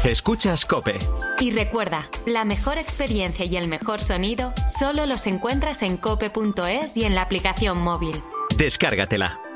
Escuchas Cope.
Y recuerda, la mejor experiencia y el mejor sonido solo los encuentras en cope.es y en la aplicación móvil.
Descárgatela.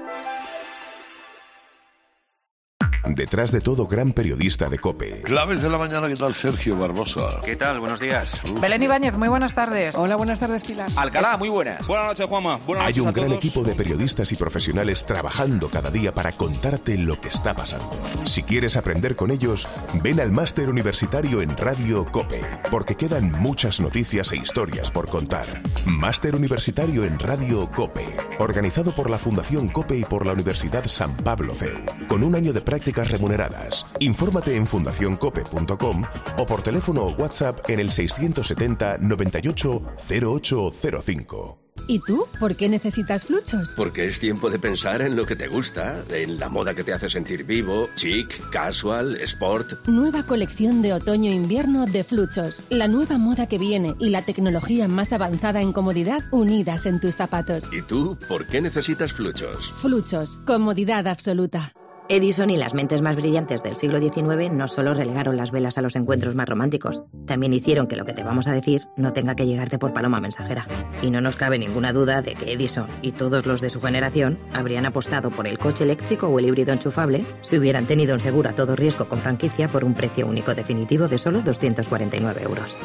Detrás de todo gran periodista de COPE.
Claves de la mañana, ¿qué tal Sergio Barbosa?
¿Qué tal? Buenos días.
Belén Ibáñez, muy buenas tardes.
Hola, buenas tardes, Pilar.
Alcalá, muy buenas.
Buenas noches, Juanma. Buenas
Hay un
a
gran
todos.
equipo de periodistas y profesionales trabajando cada día para contarte lo que está pasando. Si quieres aprender con ellos, ven al máster universitario en Radio COPE, porque quedan muchas noticias e historias por contar. Máster universitario en Radio COPE, organizado por la Fundación COPE y por la Universidad San Pablo CEU, con un año de prácticas remuneradas. Infórmate en fundacioncope.com o por teléfono o WhatsApp en el 670 98 0805.
¿Y tú? ¿Por qué necesitas fluchos?
Porque es tiempo de pensar en lo que te gusta, en la moda que te hace sentir vivo, chic, casual, sport.
Nueva colección de otoño-invierno de Fluchos. La nueva moda que viene y la tecnología más avanzada en comodidad unidas en tus zapatos.
¿Y tú por qué necesitas fluchos?
Fluchos. Comodidad absoluta.
Edison y las mentes más brillantes del siglo XIX no solo relegaron las velas a los encuentros más románticos, también hicieron que lo que te vamos a decir no tenga que llegarte por paloma mensajera. Y no nos cabe ninguna duda de que Edison y todos los de su generación habrían apostado por el coche eléctrico o el híbrido enchufable si hubieran tenido un seguro a todo riesgo con franquicia por un precio único definitivo de solo 249 euros.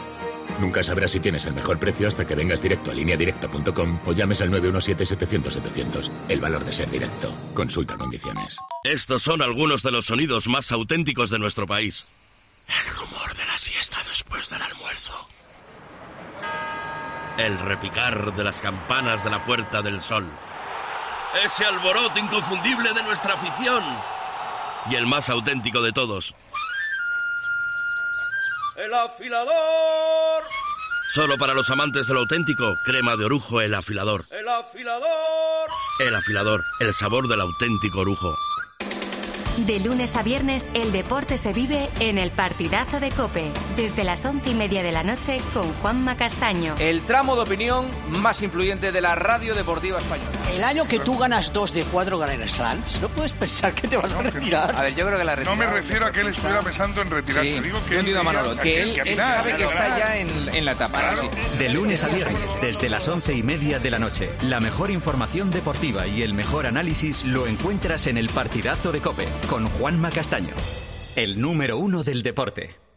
Nunca sabrás si tienes el mejor precio hasta que vengas directo a lineadirecta.com o llames al 917-700-700. El valor de ser directo. Consulta condiciones.
Estos son algunos de los sonidos más auténticos de nuestro país. El rumor de la siesta después del almuerzo. El repicar de las campanas de la Puerta del Sol. Ese alboroto inconfundible de nuestra afición. Y el más auténtico de todos. ¡El afilador! Solo para los amantes del auténtico, crema de orujo el afilador. ¡El afilador! El afilador, el sabor del auténtico orujo.
De lunes a viernes, el deporte se vive en el partidazo de Cope, desde las once y media de la noche con Juanma Castaño.
El tramo de opinión más influyente de la radio deportiva española.
El año que tú ganas dos de cuatro Grand Slams, no puedes pensar que te vas a retirar.
A ver, yo creo que la
No
retirada...
me refiero a que él estuviera pensando en retirarse.
Sí,
Digo que
yo
él
a Manolo, que él,
que
él
ganar,
sabe que está ya en, en la etapa. sí.
De lunes a viernes, desde las once y media de la noche, la mejor información deportiva y el mejor análisis lo encuentras en el partidazo de Cope con Juanma Castaño, el número uno del deporte.